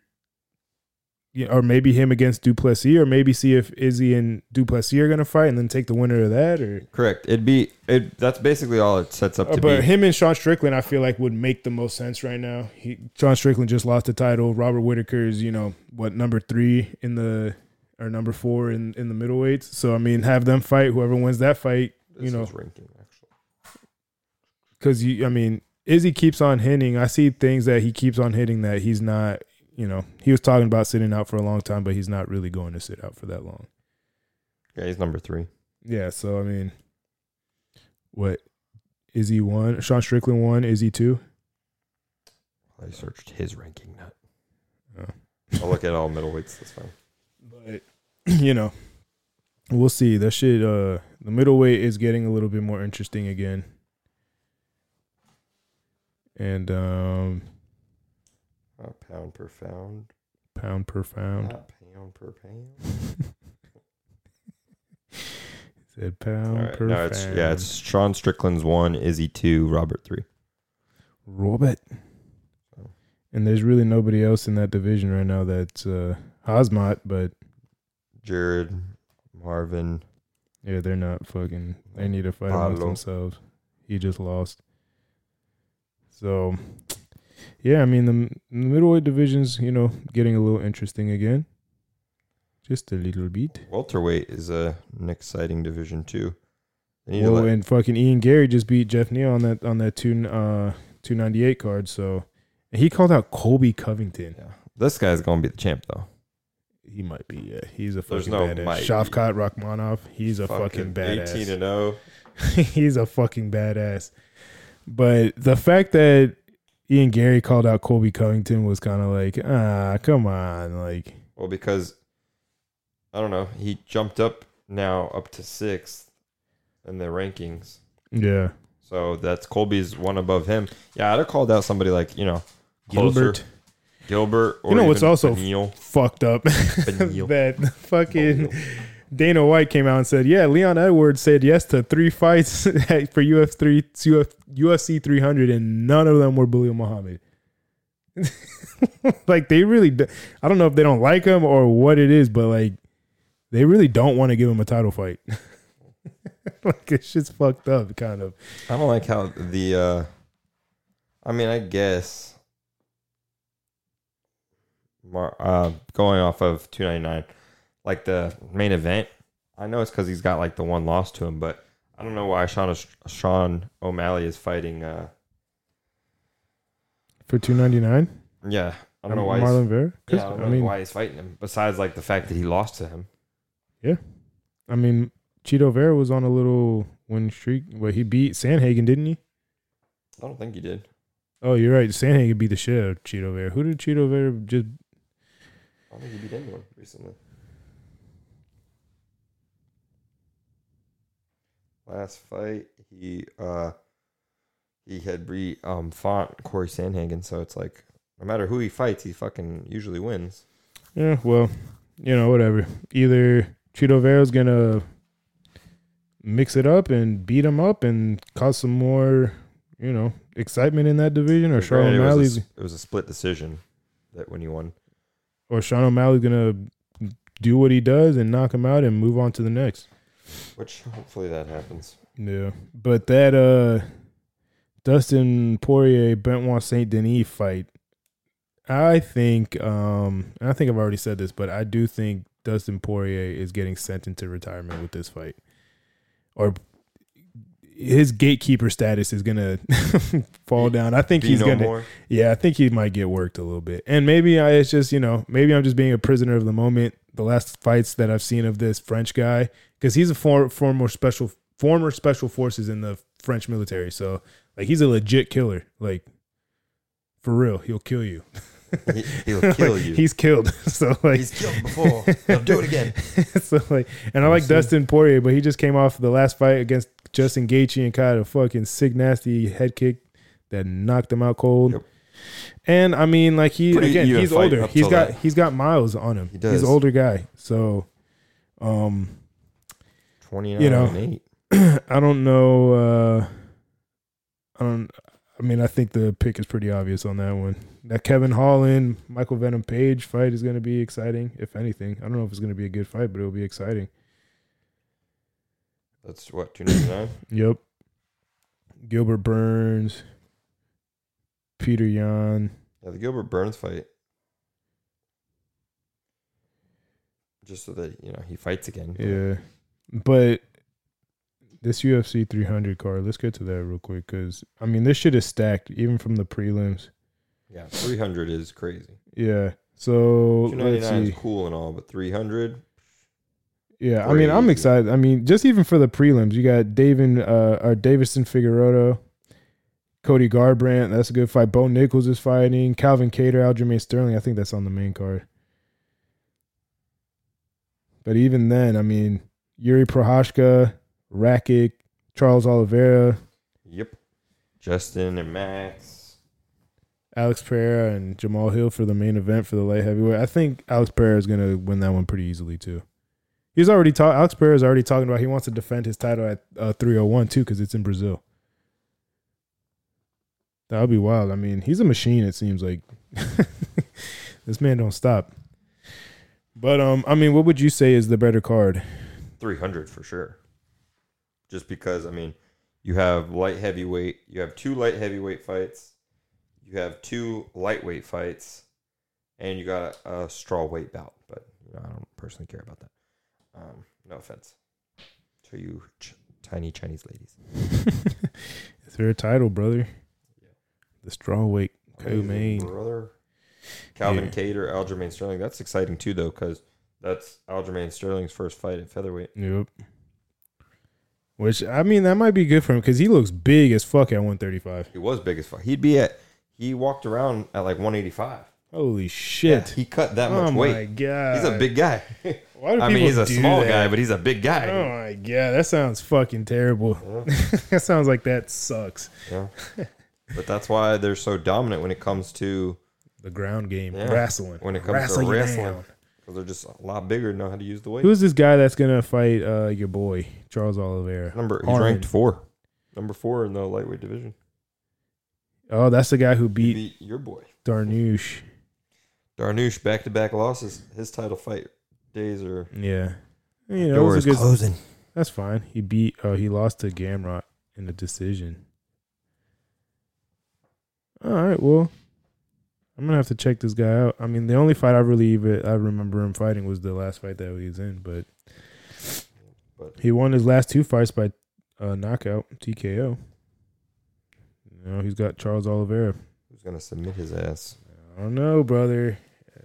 or maybe him against du plessis or maybe see if izzy and du plessis are gonna fight and then take the winner of that or Correct. It'd be it. That's basically all it sets up Uh, to but be. him and Sean Strickland, I feel like would make the most sense right now. He, Sean Strickland just lost the title. Robert Whittaker is, you know, what number three in the or number four in in the middleweights. So I mean, have them fight. Whoever wins that fight, This you know, ranking actually. because you, I mean, Izzy keeps on hitting. I see things that he keeps on hitting that he's not. You know, he was talking about sitting out for a long time, but he's not really going to sit out for that long. Yeah, he's number three. Yeah. So I mean, what is he one? Sean Strickland one. Is he two. I searched his ranking. Not. Oh. I'll look at all middleweights. That's fine. But you know, we'll see. That shit. Uh, the middleweight is getting a little bit more interesting again, and um, Uh, pound per pound. pound per pound. Not pound per pound. Said pound right. per No, pound. it's yeah. It's Sean Strickland's one, Izzy two, Robert three. Robert. Oh. And there's really nobody else in that division right now that's uh, Hamzat, but Jared, Marvin. yeah, they're not fucking. They need to fight amongst themselves. He just lost. So, Yeah, I mean the, the middleweight division's you know getting a little interesting again, just a little bit. Welterweight is a, an exciting division too. They need to Well, let- and fucking Ian Garry just beat Geoff Neal on that on that two uh two ninety eight card. So and he called out Colby Covington. yeah. This guy's gonna be the champ though. He might be. Yeah, he's a There's fucking no badass. Shavkat Rakhmonov. He's a fucking, badass. Eighteen and oh. zero. he's a fucking badass. But the fact that Ian Garry called out Colby Covington was kind of like, ah, come on, like, Well, because I don't know, he jumped up now up to sixth in the rankings. yeah, So that's Colby's one above him. Yeah, I'd have called out somebody like you know closer. Gilbert. Gilbert. Or You know what's even also- Beneil. fucked up that fucking Dana White came out and said, "Yeah, Leon Edwards said yes to three fights for UFC three UFC 300, and none of them were Belal Muhammad." like they really, I don't know if they don't like him or what it is, but like they really don't want to give him a title fight. like it's just fucked up, kind of. I don't like how the. uh I mean, I guess. Uh, going off of two ninety nine, like the main event. I know it's because he's got like the one loss to him, but I don't know why Sean Sean O'Malley is fighting. uh For two ninety nine, Yeah, I don't know why. he's, Marlon Vera. yeah, I don't I know mean, why he's fighting him. Besides, like the fact that he lost to him. Yeah, I mean, Chito Vera was on a little win streak. Well, he beat Sandhagen, didn't he? I don't think he did. Oh, you're right. Sandhagen beat the shit out of Chito Vera. Who did Chito Vera just? I don't think he beat anyone recently. Last fight, he uh he had re um fought Corey Sandhagen, so it's like no matter who he fights, he fucking usually wins. Yeah, well, you know, whatever. Either Chito Vera's gonna mix it up and beat him up and cause some more, you know, excitement in that division, or Sean Granted, it, was a, it was a split decision that when he won. or Sean O'Malley's gonna do what he does and knock him out and move on to the next. Which hopefully that happens. Yeah, but that uh Dustin Poirier Benoit Saint Denis fight, I think um I think I've already said this, but I do think Dustin Poirier is getting sent into retirement with this fight, or his gatekeeper status is gonna fall down. I think Be he's no gonna. more. Yeah, I think he might get worked a little bit. And maybe I, it's just, you know, maybe I'm just being a prisoner of the moment. The last fights that I've seen of this French guy, because he's a for, former special former special forces in the French military. So like he's a legit killer. Like for real, he'll kill you. He, he'll kill Like, you. He's killed. So like He's killed before. He'll do it again. so like and I like. Dustin Poirier, but he just came off the last fight against Justin Gaethje and caught a fucking sick nasty head kick that knocked him out cold. Yep. And I mean, like he Pretty again, he's older. He's got that. he's got miles on him. He He's an older guy, so um, Twenty nine You know. and eight. I don't know. Uh, I don't. I mean, I think the pick is pretty obvious on that one. That Kevin Holland, Michael Venom Page fight is going to be exciting. If anything, I don't know if it's going to be a good fight, but it'll be exciting. That's what two ninety nine. Yep. Gilbert Burns, Petr Yan. Yeah, the Gilbert Burns fight. Just so that you know he fights again. Yeah, but this UFC 300 card. Let's get to that real quick because I mean this shit is stacked even from the prelims. Yeah, three hundred is crazy. Yeah. So let's see. is cool and all, but three hundred. Yeah, I mean, I'm excited. I mean, just even for the prelims, you got David uh, or Davison Figueroa, Cody Garbrandt. That's a good fight. Bo Nickal is fighting. Calvin Kattar, Aljamain Sterling. I think that's on the main card. But even then, I mean, Yuri Prochazka, Rakic, Charles Oliveira, Yep. Justin and Max. Alex Pereira, and Jamal Hill for the main event for the light heavyweight. I think Alex Pereira is going to win that one pretty easily too. He's already talking. Alex Pereira is already talking about he wants to defend his title at uh, 301 too because it's in Brazil. That would be wild. I mean, he's a machine. It seems like this man don't stop. But um, I mean, what would you say is the better card? Three hundred for sure. Just because I mean, you have light heavyweight. You have two light heavyweight fights. you have two lightweight fights, and you got a straw weight bout. But you know, I don't personally care about that. Um, no offense to you, ch- tiny Chinese ladies. it's their title, brother. Yeah. The straw weight co-main. brother. Calvin Yeah. Kattar, Aljamain Sterling. That's exciting too, though, because that's Aljamain Sterling's first fight at featherweight. Yep. Which I mean, that might be good for him because he looks big as fuck at 135. He was big as fuck. He'd be at. He walked around at like 185. Holy shit! he cut that much oh weight. oh my god, He's a big guy. Why do I mean, he's a small that? guy, but he's a big guy. Oh my god, that sounds fucking terrible. Yeah. that sounds like that sucks. Yeah. but that's why they're so dominant when it comes to The ground game, Yeah. wrestling. when it comes Wrestle to wrestling down. Because they're just a lot bigger and know how to use the weight. Who's this guy that's gonna fight uh, your boy Charles Oliveira? Number he's ranked four. Number four in the lightweight division. Oh, that's the guy who beat beat your boy. Dariush. Dariush back to back losses. His title fight days are Yeah, you know, a good, closing. that's fine. He beat. Uh, he lost to Gamrot in a decision. All right, well, I'm gonna have to check this guy out. I mean, the only fight I really even I remember him fighting was the last fight that he was in, but But- he won his last two fights by uh, knockout TKO. You know, he's got Charles Oliveira. Who's gonna submit his ass? I don't know, brother.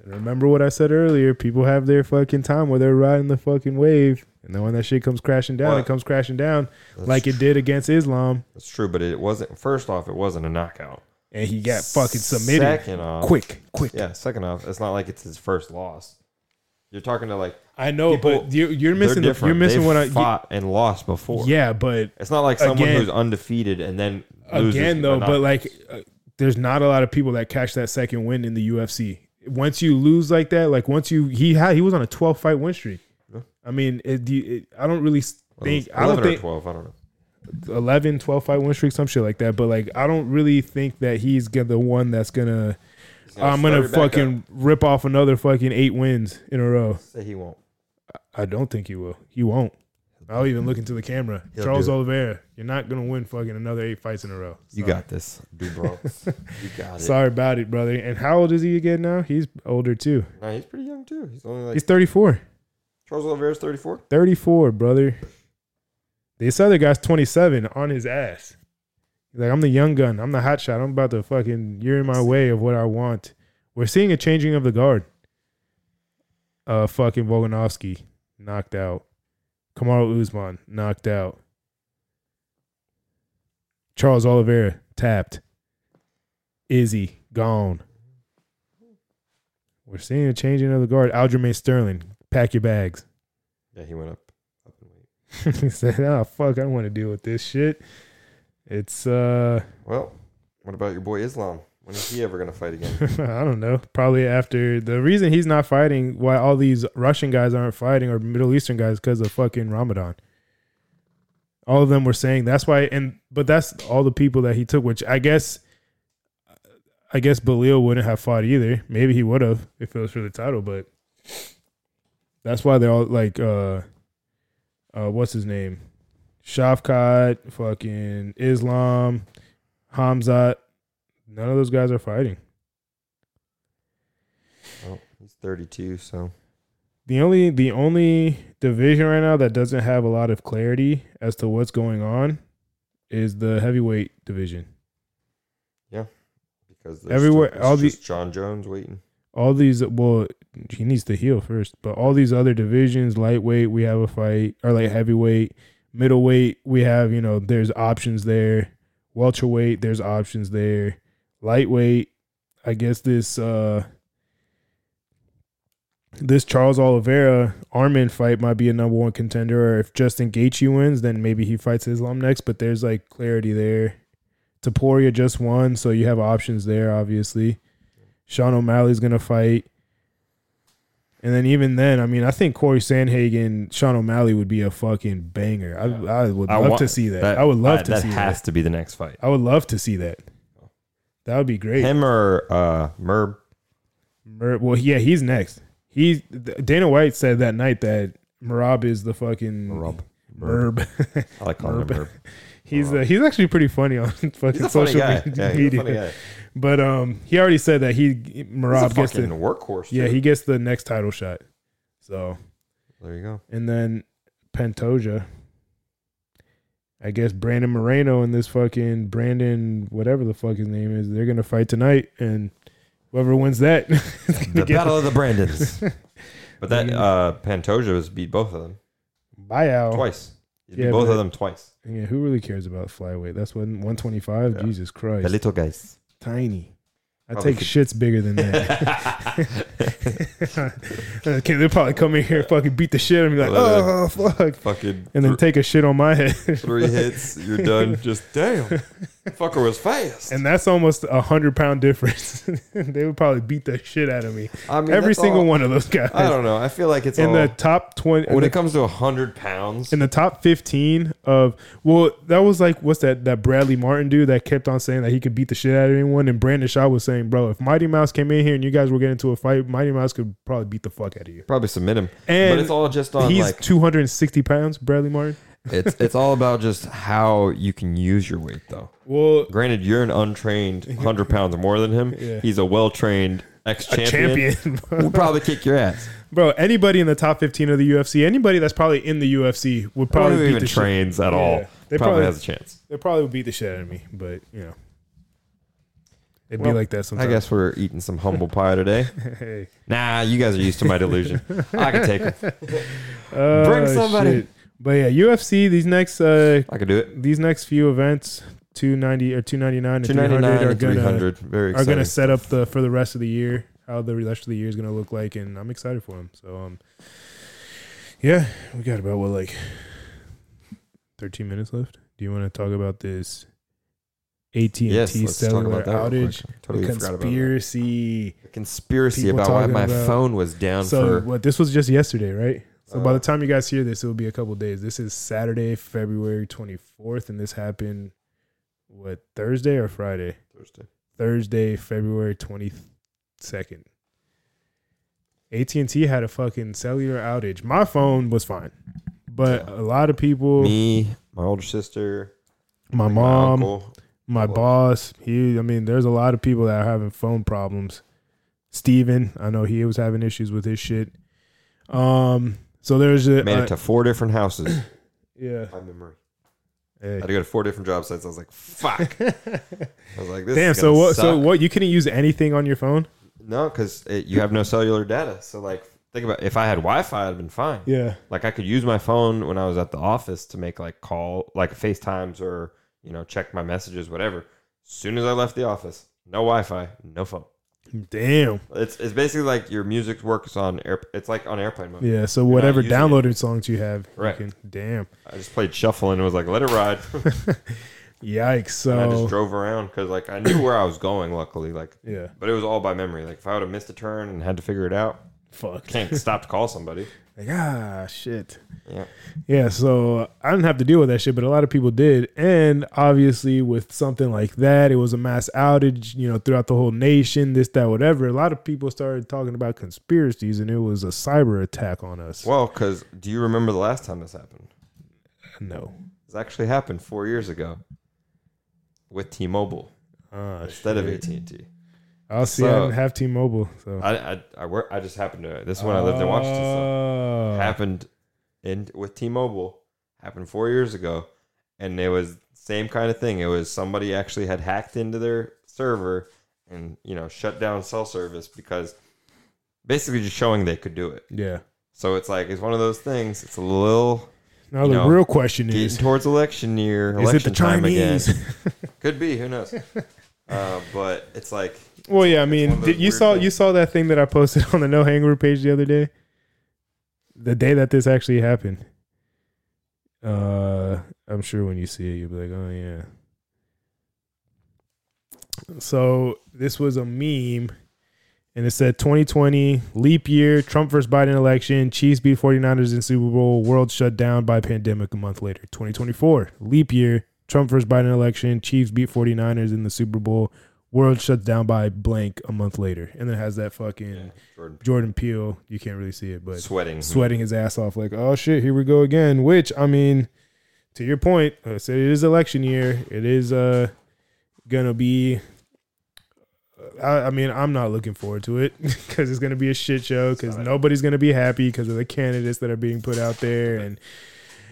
Remember what I said earlier? People have their fucking time where they're riding the fucking wave, and then when that shit comes crashing down, What? it comes crashing down That's like it did against Islam, That's true, but it wasn't. First off, it wasn't a knockout. And he got fucking submitted Second off, quick, quick. Yeah. Second off, it's not like it's his first loss. You're talking to like I know, People- but you're, you're missing. The, you're missing They've what I. fought and lost before. Yeah, but It's not like someone Again- who's undefeated and then loses again though, but like, uh, there's not a lot of people that catch that second win in the UFC. Once you lose like that, like once you he had he was on a 12 fight win streak. I mean, it, it, I don't really think I 11 don't think twelve. I don't know. 11, 12 fight win streak, some shit like that. But like, I don't really think that he's gonna, the one that's gonna. Gonna I'm gonna start it back fucking rip off another fucking eight wins in a row. say he won't. I don't think he will. He won't. I'll even look into the camera. He'll Charles. Oliveira, you're not gonna win fucking another eight fights in a row. You got this, Dubrow. you got it. Sorry about it, brother. And how old is he again now? He's older too. Nah, he's pretty young too. He's only like He's 34. Charles Oliveira's 34. 34, brother. This other guy's 27 on his ass. Like, I'm the young gun. I'm the hot shot. I'm about to fucking, you're in my way of what I want. We're seeing a changing of the guard. Uh, fucking Volkanovski knocked out. Kamaru Usman knocked out. Charles Oliveira tapped. Izzy gone. We're seeing a changing of the guard. Aljamain Sterling, pack your bags. Yeah, he went up, up in weight. he said, "Oh fuck, I don't want to deal with this shit." It's uh, Well, what about your boy Islam? When is he ever gonna fight again? I don't know. Probably after the reason he's not fighting, why all these Russian guys aren't fighting or Middle Eastern guys, because of fucking Ramadan. All of them were saying that's why, and but that's all the people that he took. Which I guess, I guess Belal wouldn't have fought either. Maybe he would have if it was for the title, but that's why they're all like, uh, uh, what's his name, Shavkat, fucking Islam, Hamzat. None of those guys are fighting. well, he's 32, so The only the only division right now that doesn't have a lot of clarity as to what's going on is the heavyweight division. Yeah, because Everywhere- all the- Jon Jones waiting. All these well, he needs to heal first, but all these other divisions, lightweight, we have a fight, or like heavyweight, middleweight, we have you know there's options there. Welterweight, there's options there. Lightweight, I guess this uh this Charles Oliveira Arman fight might be a number one contender. Or if Justin Gaethje wins, then maybe he fights Islam next. But there's like clarity there. Topuria just won, so you have options there. Obviously, Sean O'Malley's gonna fight, and then even then, I mean, I think Corey Sandhagen, Sean O'Malley would be a fucking banger. I, I would I love want- to see that. I would love to that see has that. to be the next fight. I would love to see that. That would be great. Him or uh, Merb? Mer- well, yeah, he's next. He Dana White said that night that Merab is the fucking Merab. Merb. I like calling him Merb. He's uh, he's actually pretty funny on fucking He's a funny social guy. me- Yeah, he's a media. funny guy. But um, he already said that he Merab gets the workhorse. yeah too. he gets the next title shot. So There you go. and then Pantoja. I guess Brandon Moreno and this fucking Brandon whatever the fuck his name is, they're gonna fight tonight, and whoever wins that, The battle of the Brandons. But that uh, Pantoja has beat both of them buyout. twice. Yeah, both of them twice. Yeah, who really cares about flyweight? That's twenty five. Yeah. Jesus Christ, The little guys. tiny. I Probably take could- shits bigger than that. okay, they'll probably come in here, fucking beat the shit, and be like, "Oh uh, fuck," Fucking and then take a shit on my head. three hits, you're done. Just damn, fucker was fast. And that's almost a hundred pound difference. they would probably beat the shit out of me. I mean, Every single all- one of those guys. I don't know. I feel like it's in all, the top twenty, when the, it comes to hundred pounds. in the top fifteen of well, that was like what's that that Bradley Martin dude that kept on saying that he could beat the shit out of anyone, and Brandon Schaub was saying, bro, if Mighty Mouse came in here and you guys were getting into a fight, Mighty Mouse could probably beat the fuck out of you. Probably submit him, And but it's all just on He's like two hundred and sixty pounds, Bradley Martin. It's it's all about just how you can use your weight though. Well, Granted, you're an untrained hundred pounds or more than him. Yeah. He's a well trained ex champion. Will probably kick your ass. bro. Anybody in the top fifteen of the UFC, anybody that's probably in the UFC would Probably beat even the shit. trains at all. They probably, probably- has a chance. They probably would beat the shit out of me, but you know, it'd Well, be like that sometimes. I guess we're eating some humble pie today. hey, Nah, you guys are used to my delusion. I can take it. Uh, Bring somebody. shit. But yeah, UFC. These next uh I can do it. these next few events, two ninety or two ninety nine and three ninety hundred nine are and gonna hundred. Very are exciting. gonna set up the for the rest of the year. How the rest of the year is gonna look like, and I'm excited for them. So um, yeah, we got about what like thirteen minutes left. Do you want to talk about this AT and yes, T let's talk cellular about that. real outage? quick. Totally the forgot about that. conspiracy. The conspiracy People about why talking my about- phone was down So for. what? This was just yesterday, right? So by Uh, the time you guys hear this, it will be a couple days. This is Saturday, February twenty fourth, and this happened what Thursday or Friday? Thursday. Thursday, February twenty second. AT and T had a fucking cellular outage. My phone was fine, but Yeah. a lot of people, Me, my older sister, my like mom, uncle. my boss. He, I mean, there's a lot of people that are having phone problems. Steven, I know he was having issues with his shit. Um, so there's a made uh, it to four different houses. yeah. by memory. I had to go to four different job sites. I was like, fuck. I was like, this Damn. is So gonna what? So what? You couldn't use anything on your phone? No, because you have no cellular data. So like, think about if I had Wi-Fi, I'd been fine. Yeah. Like I could use my phone when I was at the office to make like call, like FaceTimes or you know check my messages, whatever. As soon as I left the office, no Wi-Fi, no phone. Damn. It's it's basically like your music works on air. It's like on airplane mode. Yeah. So not whatever using downloaded songs you have, you Right. can- damn. I just played shuffle and it was like let it ride. Yikes. and I just drove around because like I knew where I was going. Luckily, like yeah. but it was all by memory. Like if I would have missed a turn and had to figure it out, Fuck. can't stop to call somebody. Like ah shit. Yeah. Yeah, so I didn't have to deal with that shit, but a lot of people did. And obviously, with something like that, it was a mass outage, you know, throughout the whole nation, this, that, whatever. A lot of people started talking about conspiracies, and it was a cyber attack on us. Well, because do you remember the last time this happened? No. This actually happened four years ago with T-Mobile Ah, instead of. AT and T. I'll see. I didn't have T-Mobile, so I I I, work, I just happened to. This is when I lived in Washington. So Oh. happened in with T-Mobile. Happened four years ago, and it was same kind of thing. It was somebody actually had hacked into their server and you know shut down cell service because basically just showing they could do it. Yeah. So it's like it's one of those things. It's a little Now the know, real question getting is: towards election year, Is it the election time again. Chinese? Could be. Who knows? uh, but it's like well, yeah. I mean, did, you saw things. you saw that thing that I posted on the No Hangover page the other day. The day that this actually happened. Uh, I'm sure when you see it, you'll be like, "Oh yeah." So this was a meme, and it said 2020 leap year, Trump versus Biden election, Chiefs beat 49ers in Super Bowl, world shut down by pandemic a month later. 2024 leap year, Trump versus Biden election, Chiefs beat 49ers in the Super Bowl, world shuts down by blank a month later, and then has that fucking yeah, Jordan Jordan Peele. You can't really see it, but sweating. sweating his ass off, like, oh shit, here we go again. Which I mean, to your point, I said it is election year. It is uh gonna be. I, I mean, I'm not looking forward to it because it's gonna be a shit show. Because nobody's gonna be happy because of the candidates that are being put out there, and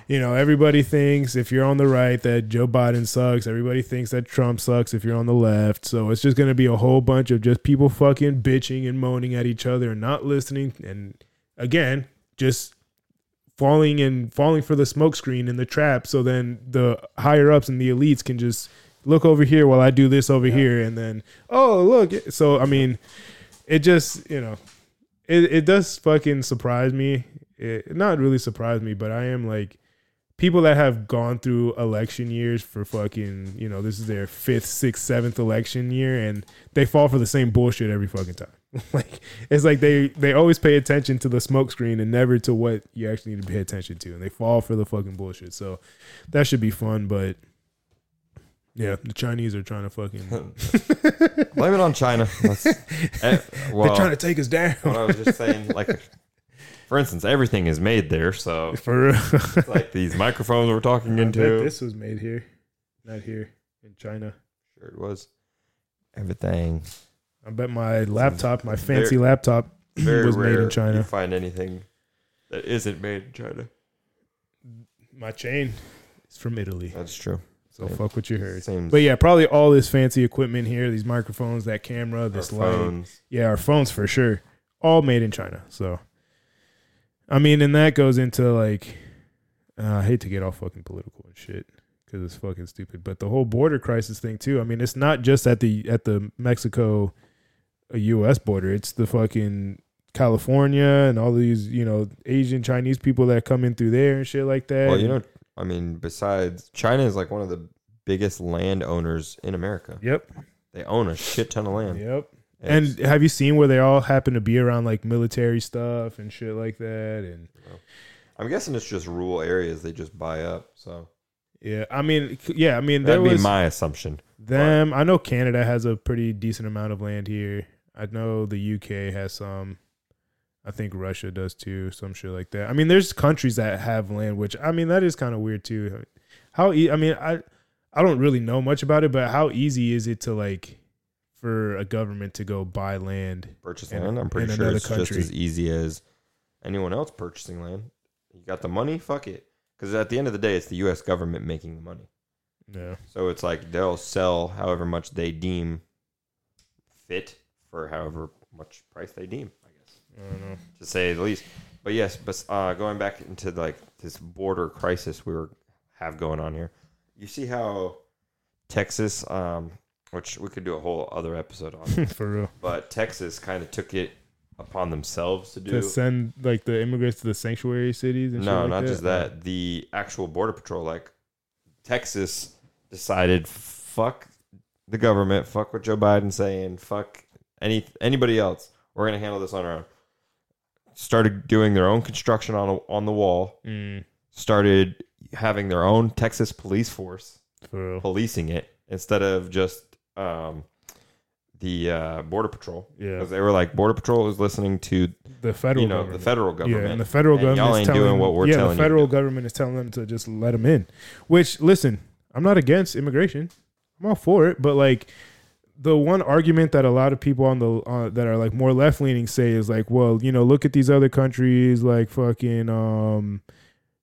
you know everybody thinks if you're on the right that Joe Biden sucks. Everybody thinks that Trump sucks if you're on the left. So it's just gonna be a whole bunch of just people fucking bitching and moaning at each other and not listening. And again, just falling and falling for the smokescreen and the trap. So then the higher ups and the elites can just look over here while I do this over here, and then oh look. So I mean, it just you know, it it does fucking surprise me. It not really surprise me, but I am like people that have gone through election years for fucking you know this is their fifth, sixth, seventh election year, and they fall for the same bullshit every fucking time. like it's like they they always pay attention to the smoke screen and never to what you actually need to pay attention to, and they fall for the fucking bullshit. So that should be fun, but yeah, the Chinese are trying to fucking Blame it on China. That's- eh, well, they're trying to take us down. what I was just saying, like, for instance, everything is made there. So, For real. like these microphones we're talking into, this was made here, not here in China. sure it was everything. I bet my laptop, my Very- fancy laptop, Very was made in China. You find anything that isn't made in China. My chain is from Italy. That's true. So Same. fuck what you heard. Same. But yeah, probably all this fancy equipment here, these microphones, that camera, our this light. phones. Yeah, our phones for sure. All made in China. So I mean, and that goes into like uh, I hate to get all fucking political and shit because it's fucking stupid. But the whole border crisis thing too. I mean, it's not just at the at the Mexico U.S. border. It's the fucking California and all these you know Asian Chinese people that come in through there and shit like that. Well, you know, I mean, besides China is like one of the biggest landowners in America. Yep. They own a shit ton of land. Yep. And have you seen where they all happen to be around like military stuff and shit like that? And I'm guessing it's just rural areas they just buy up. So yeah, I mean, yeah, I mean, that'd be my assumption. them. I know Canada has a pretty decent amount of land here. I know the UK has some. I think Russia does too, some shit like that. I mean, there's countries that have land, which I mean, that is kind of weird too. How e- I mean, I I don't really know much about it, but how easy is it to like for a government to go buy land? Purchase In- land. I'm pretty sure it's country. just as easy as anyone else purchasing land. You got the money, fuck it. Because at the end of the day, it's the U.S. government making the money. Yeah. So it's like they'll sell however much they deem fit for however much price they deem. I guess I don't know. to say the least. But yes, but uh, going back into like this border crisis we were have going on here, you see how Texas, um, which we could do a whole other episode on, for real. but Texas kind of took it upon themselves to do. To send like the immigrants to the sanctuary cities and shit no, like not that? just that. The actual border patrol, like Texas, decided fuck the government, fuck what Joe Biden's saying, fuck any anybody else. We're gonna handle this on our own. Started doing their own construction on on the wall. Mm, Started having their own Texas police force for policing it instead of just um, the uh, border patrol. Yeah. Because they were like, border patrol is listening to The federal you know government. the federal government. Yeah, and the federal And government y'all is ain't telling doing what we're yeah, telling the you to federal government is telling them to just let them in. Which, listen, I'm not against immigration. I'm all for it, but like the one argument that a lot of people on the uh, that are like more left leaning say is like, well, you know, look at these other countries like fucking um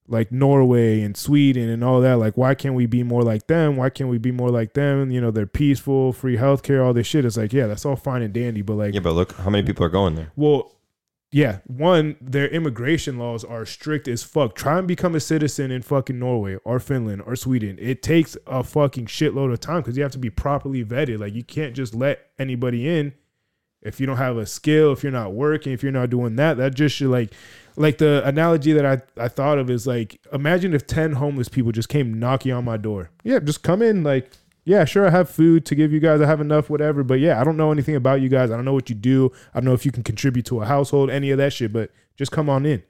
like Norway and Sweden and all that. Like, why can't we be more like them? Why can't we be more like them? You know, they're peaceful, free healthcare, all this shit. It's like, yeah, that's all fine and dandy, but like, Yeah, but look how many people are going there. well, yeah, one, their immigration laws are strict as fuck. Try and become a citizen in fucking Norway or Finland or Sweden. It takes a fucking shitload of time because you have to be properly vetted. Like, you can't just let anybody in if you don't have a skill, if you're not working, if you're not doing that. That just should, like, like the analogy that I, I thought of is like, imagine if 10 homeless people just came knocking on my door. Yeah, just come in, like, yeah, sure, I have food to give you guys. I have enough, whatever. But yeah, I don't know anything about you guys. I don't know what you do. I don't know if you can contribute to a household, any of that shit. But just come on in.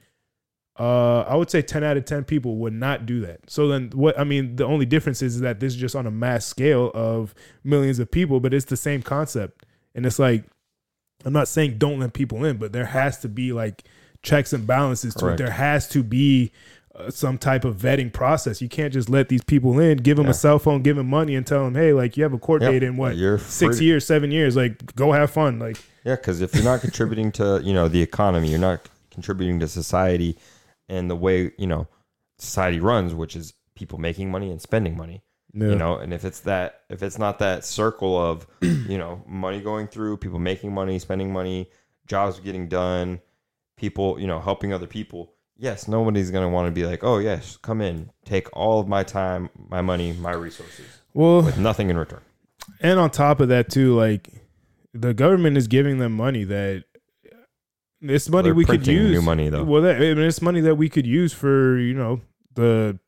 Uh, I would say ten out of ten people would not do that. So then, what? I mean, the only difference is that this is just on a mass scale of millions of people, but it's the same concept. And it's like, I'm not saying don't let people in, but there has to be like checks and balances to Correct. it. There has to be uh, some type of vetting process. You can't just let these people in, give them Yeah. a cell phone, give them money, and tell them, hey, like you have a court Yep. date in what You're six years, seven years. Like go have fun. Like Yeah, because if you're not contributing to you know the economy, you're not contributing to society and the way you know society runs, which is people making money and spending money. yeah. You know, and if it's that, if it's not that circle of you know money going through, people making money, spending money, jobs getting done, people you know helping other people. Yes, nobody's gonna want to be like, oh yes, come in, take all of my time, my money, my resources, well, with nothing in return. and on top of that too, like the government is giving them money that it's money They're we could use. new money though. Well, that, I mean, it's money that we could use for you know the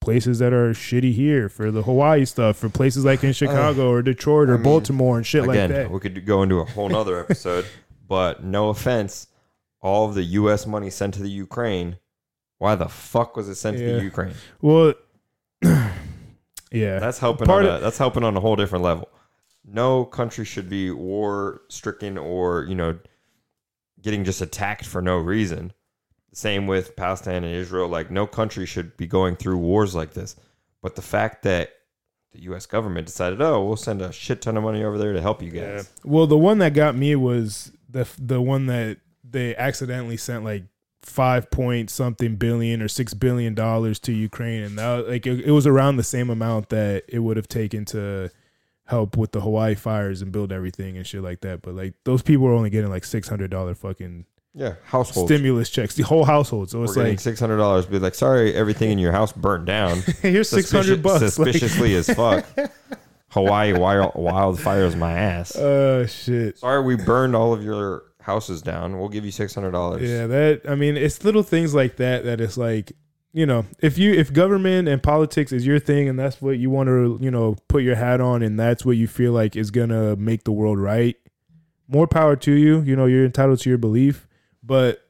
places that are shitty here, for the Hawaii stuff, for places like in Chicago or Detroit or I mean, Baltimore and shit Again, like that. we could go into a whole nother episode, but no offense, all of the U.S. money sent to the Ukraine, why the fuck was it sent to the Ukraine? Well, yeah, That's helping. Part on of- a, that's helping on a whole different level. No country should be war stricken or you know getting just attacked for no reason. Same with Palestine and Israel. Like no country should be going through wars like this. But the fact that the U.S. government decided, oh, we'll send a shit ton of money over there to help you Yeah. guys. Well, the one that got me was the the one that they accidentally sent like five point something billion or six billion dollars to Ukraine, and that like it, it was around the same amount that it would have taken to help with the Hawaii fires and build everything and shit like that. But like those people were only getting like six hundred dollar fucking Yeah, household stimulus checks, the whole household. So it's like six hundred dollars. Be like, sorry, everything in your house burnt down. here's six hundred bucks. like- suspiciously as fuck. Hawaii wild, wildfires my ass. Oh shit. sorry, we burned all of your houses down. We'll give you six hundred dollars. Yeah, that I mean, it's little things like that that it's like, you know, if you if government and politics is your thing and that's what you want to, you know, put your hat on and that's what you feel like is gonna make the world right, more power to you. You know, you're entitled to your belief, but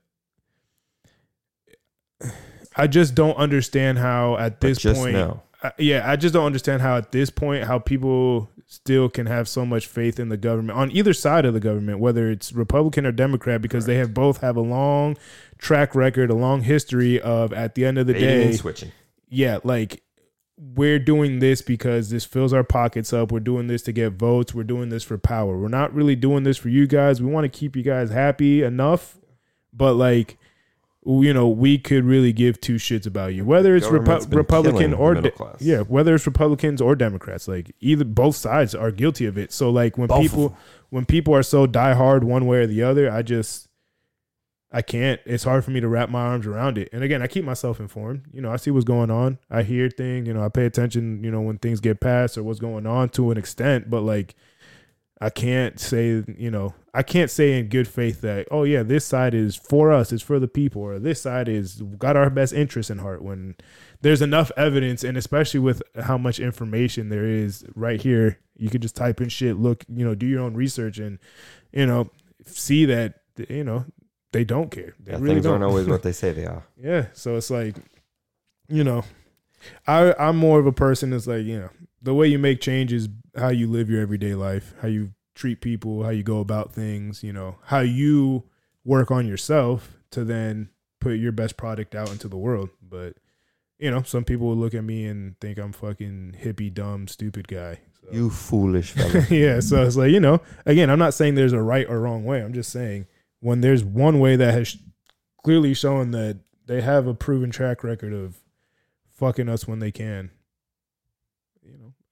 I just don't understand how at this point, know, I- yeah, I just don't understand how at this point how people still can have so much faith in the government on either side of the government, whether it's Republican or Democrat, because they have both have a long track record, a long history of at the end of the baiting day, switching. yeah, like we're doing this because this fills our pockets up. We're doing this to get votes. We're doing this for power. We're not really doing this for you guys. We want to keep you guys happy enough, but like you know, we could really give two shits about you, whether it's Repu- Republican or middle de- class. yeah, whether it's Republicans or Democrats. Like either both sides are guilty of it. So like when Both people when people are so diehard one way or the other, I just I can't. It's hard for me to wrap my arms around it. And again, I keep myself informed. You know, I see what's going on. I hear things. You know, I pay attention. You know, when things get passed or what's going on to an extent. But like, I can't say. You know, I can't say in good faith that oh yeah, this side is for us. It's for the people, or this side is got our best interests in heart. When there's enough evidence, and especially with how much information there is right here, you could just type in shit. Look, you know, do your own research, and you know, see that you know they don't care. They Yeah, really things don't. aren't always what they say they are. yeah. So it's like, you know, I I'm more of a person that's like, you know, the way you make change is how you live your everyday life, how you treat people, how you go about things, you know, how you work on yourself to then put your best product out into the world. But you know, some people will look at me and think I'm fucking hippie, dumb, stupid guy. So. You foolish fella. yeah, so it's like you know, again, I'm not saying there's a right or wrong way. I'm just saying when there's one way that has clearly shown that they have a proven track record of fucking us when they can.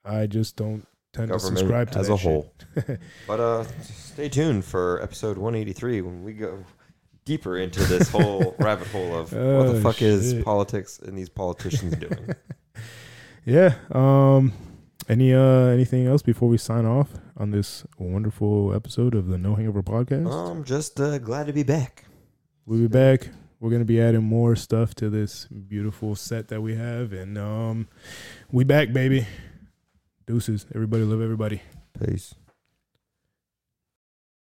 I just don't tend to subscribe to as that a shit. whole. But uh, stay tuned for episode 183 when we go deeper into this whole rabbit hole of what Oh, the fuck is politics and these politicians doing. Yeah. Um. Any uh anything else before we sign off on this wonderful episode of the No Hangover podcast? I'm just uh, glad to be back. We'll be back. We're gonna be adding more stuff to this beautiful set that we have, and um, we back, baby. Deuces. Everybody love everybody. Peace.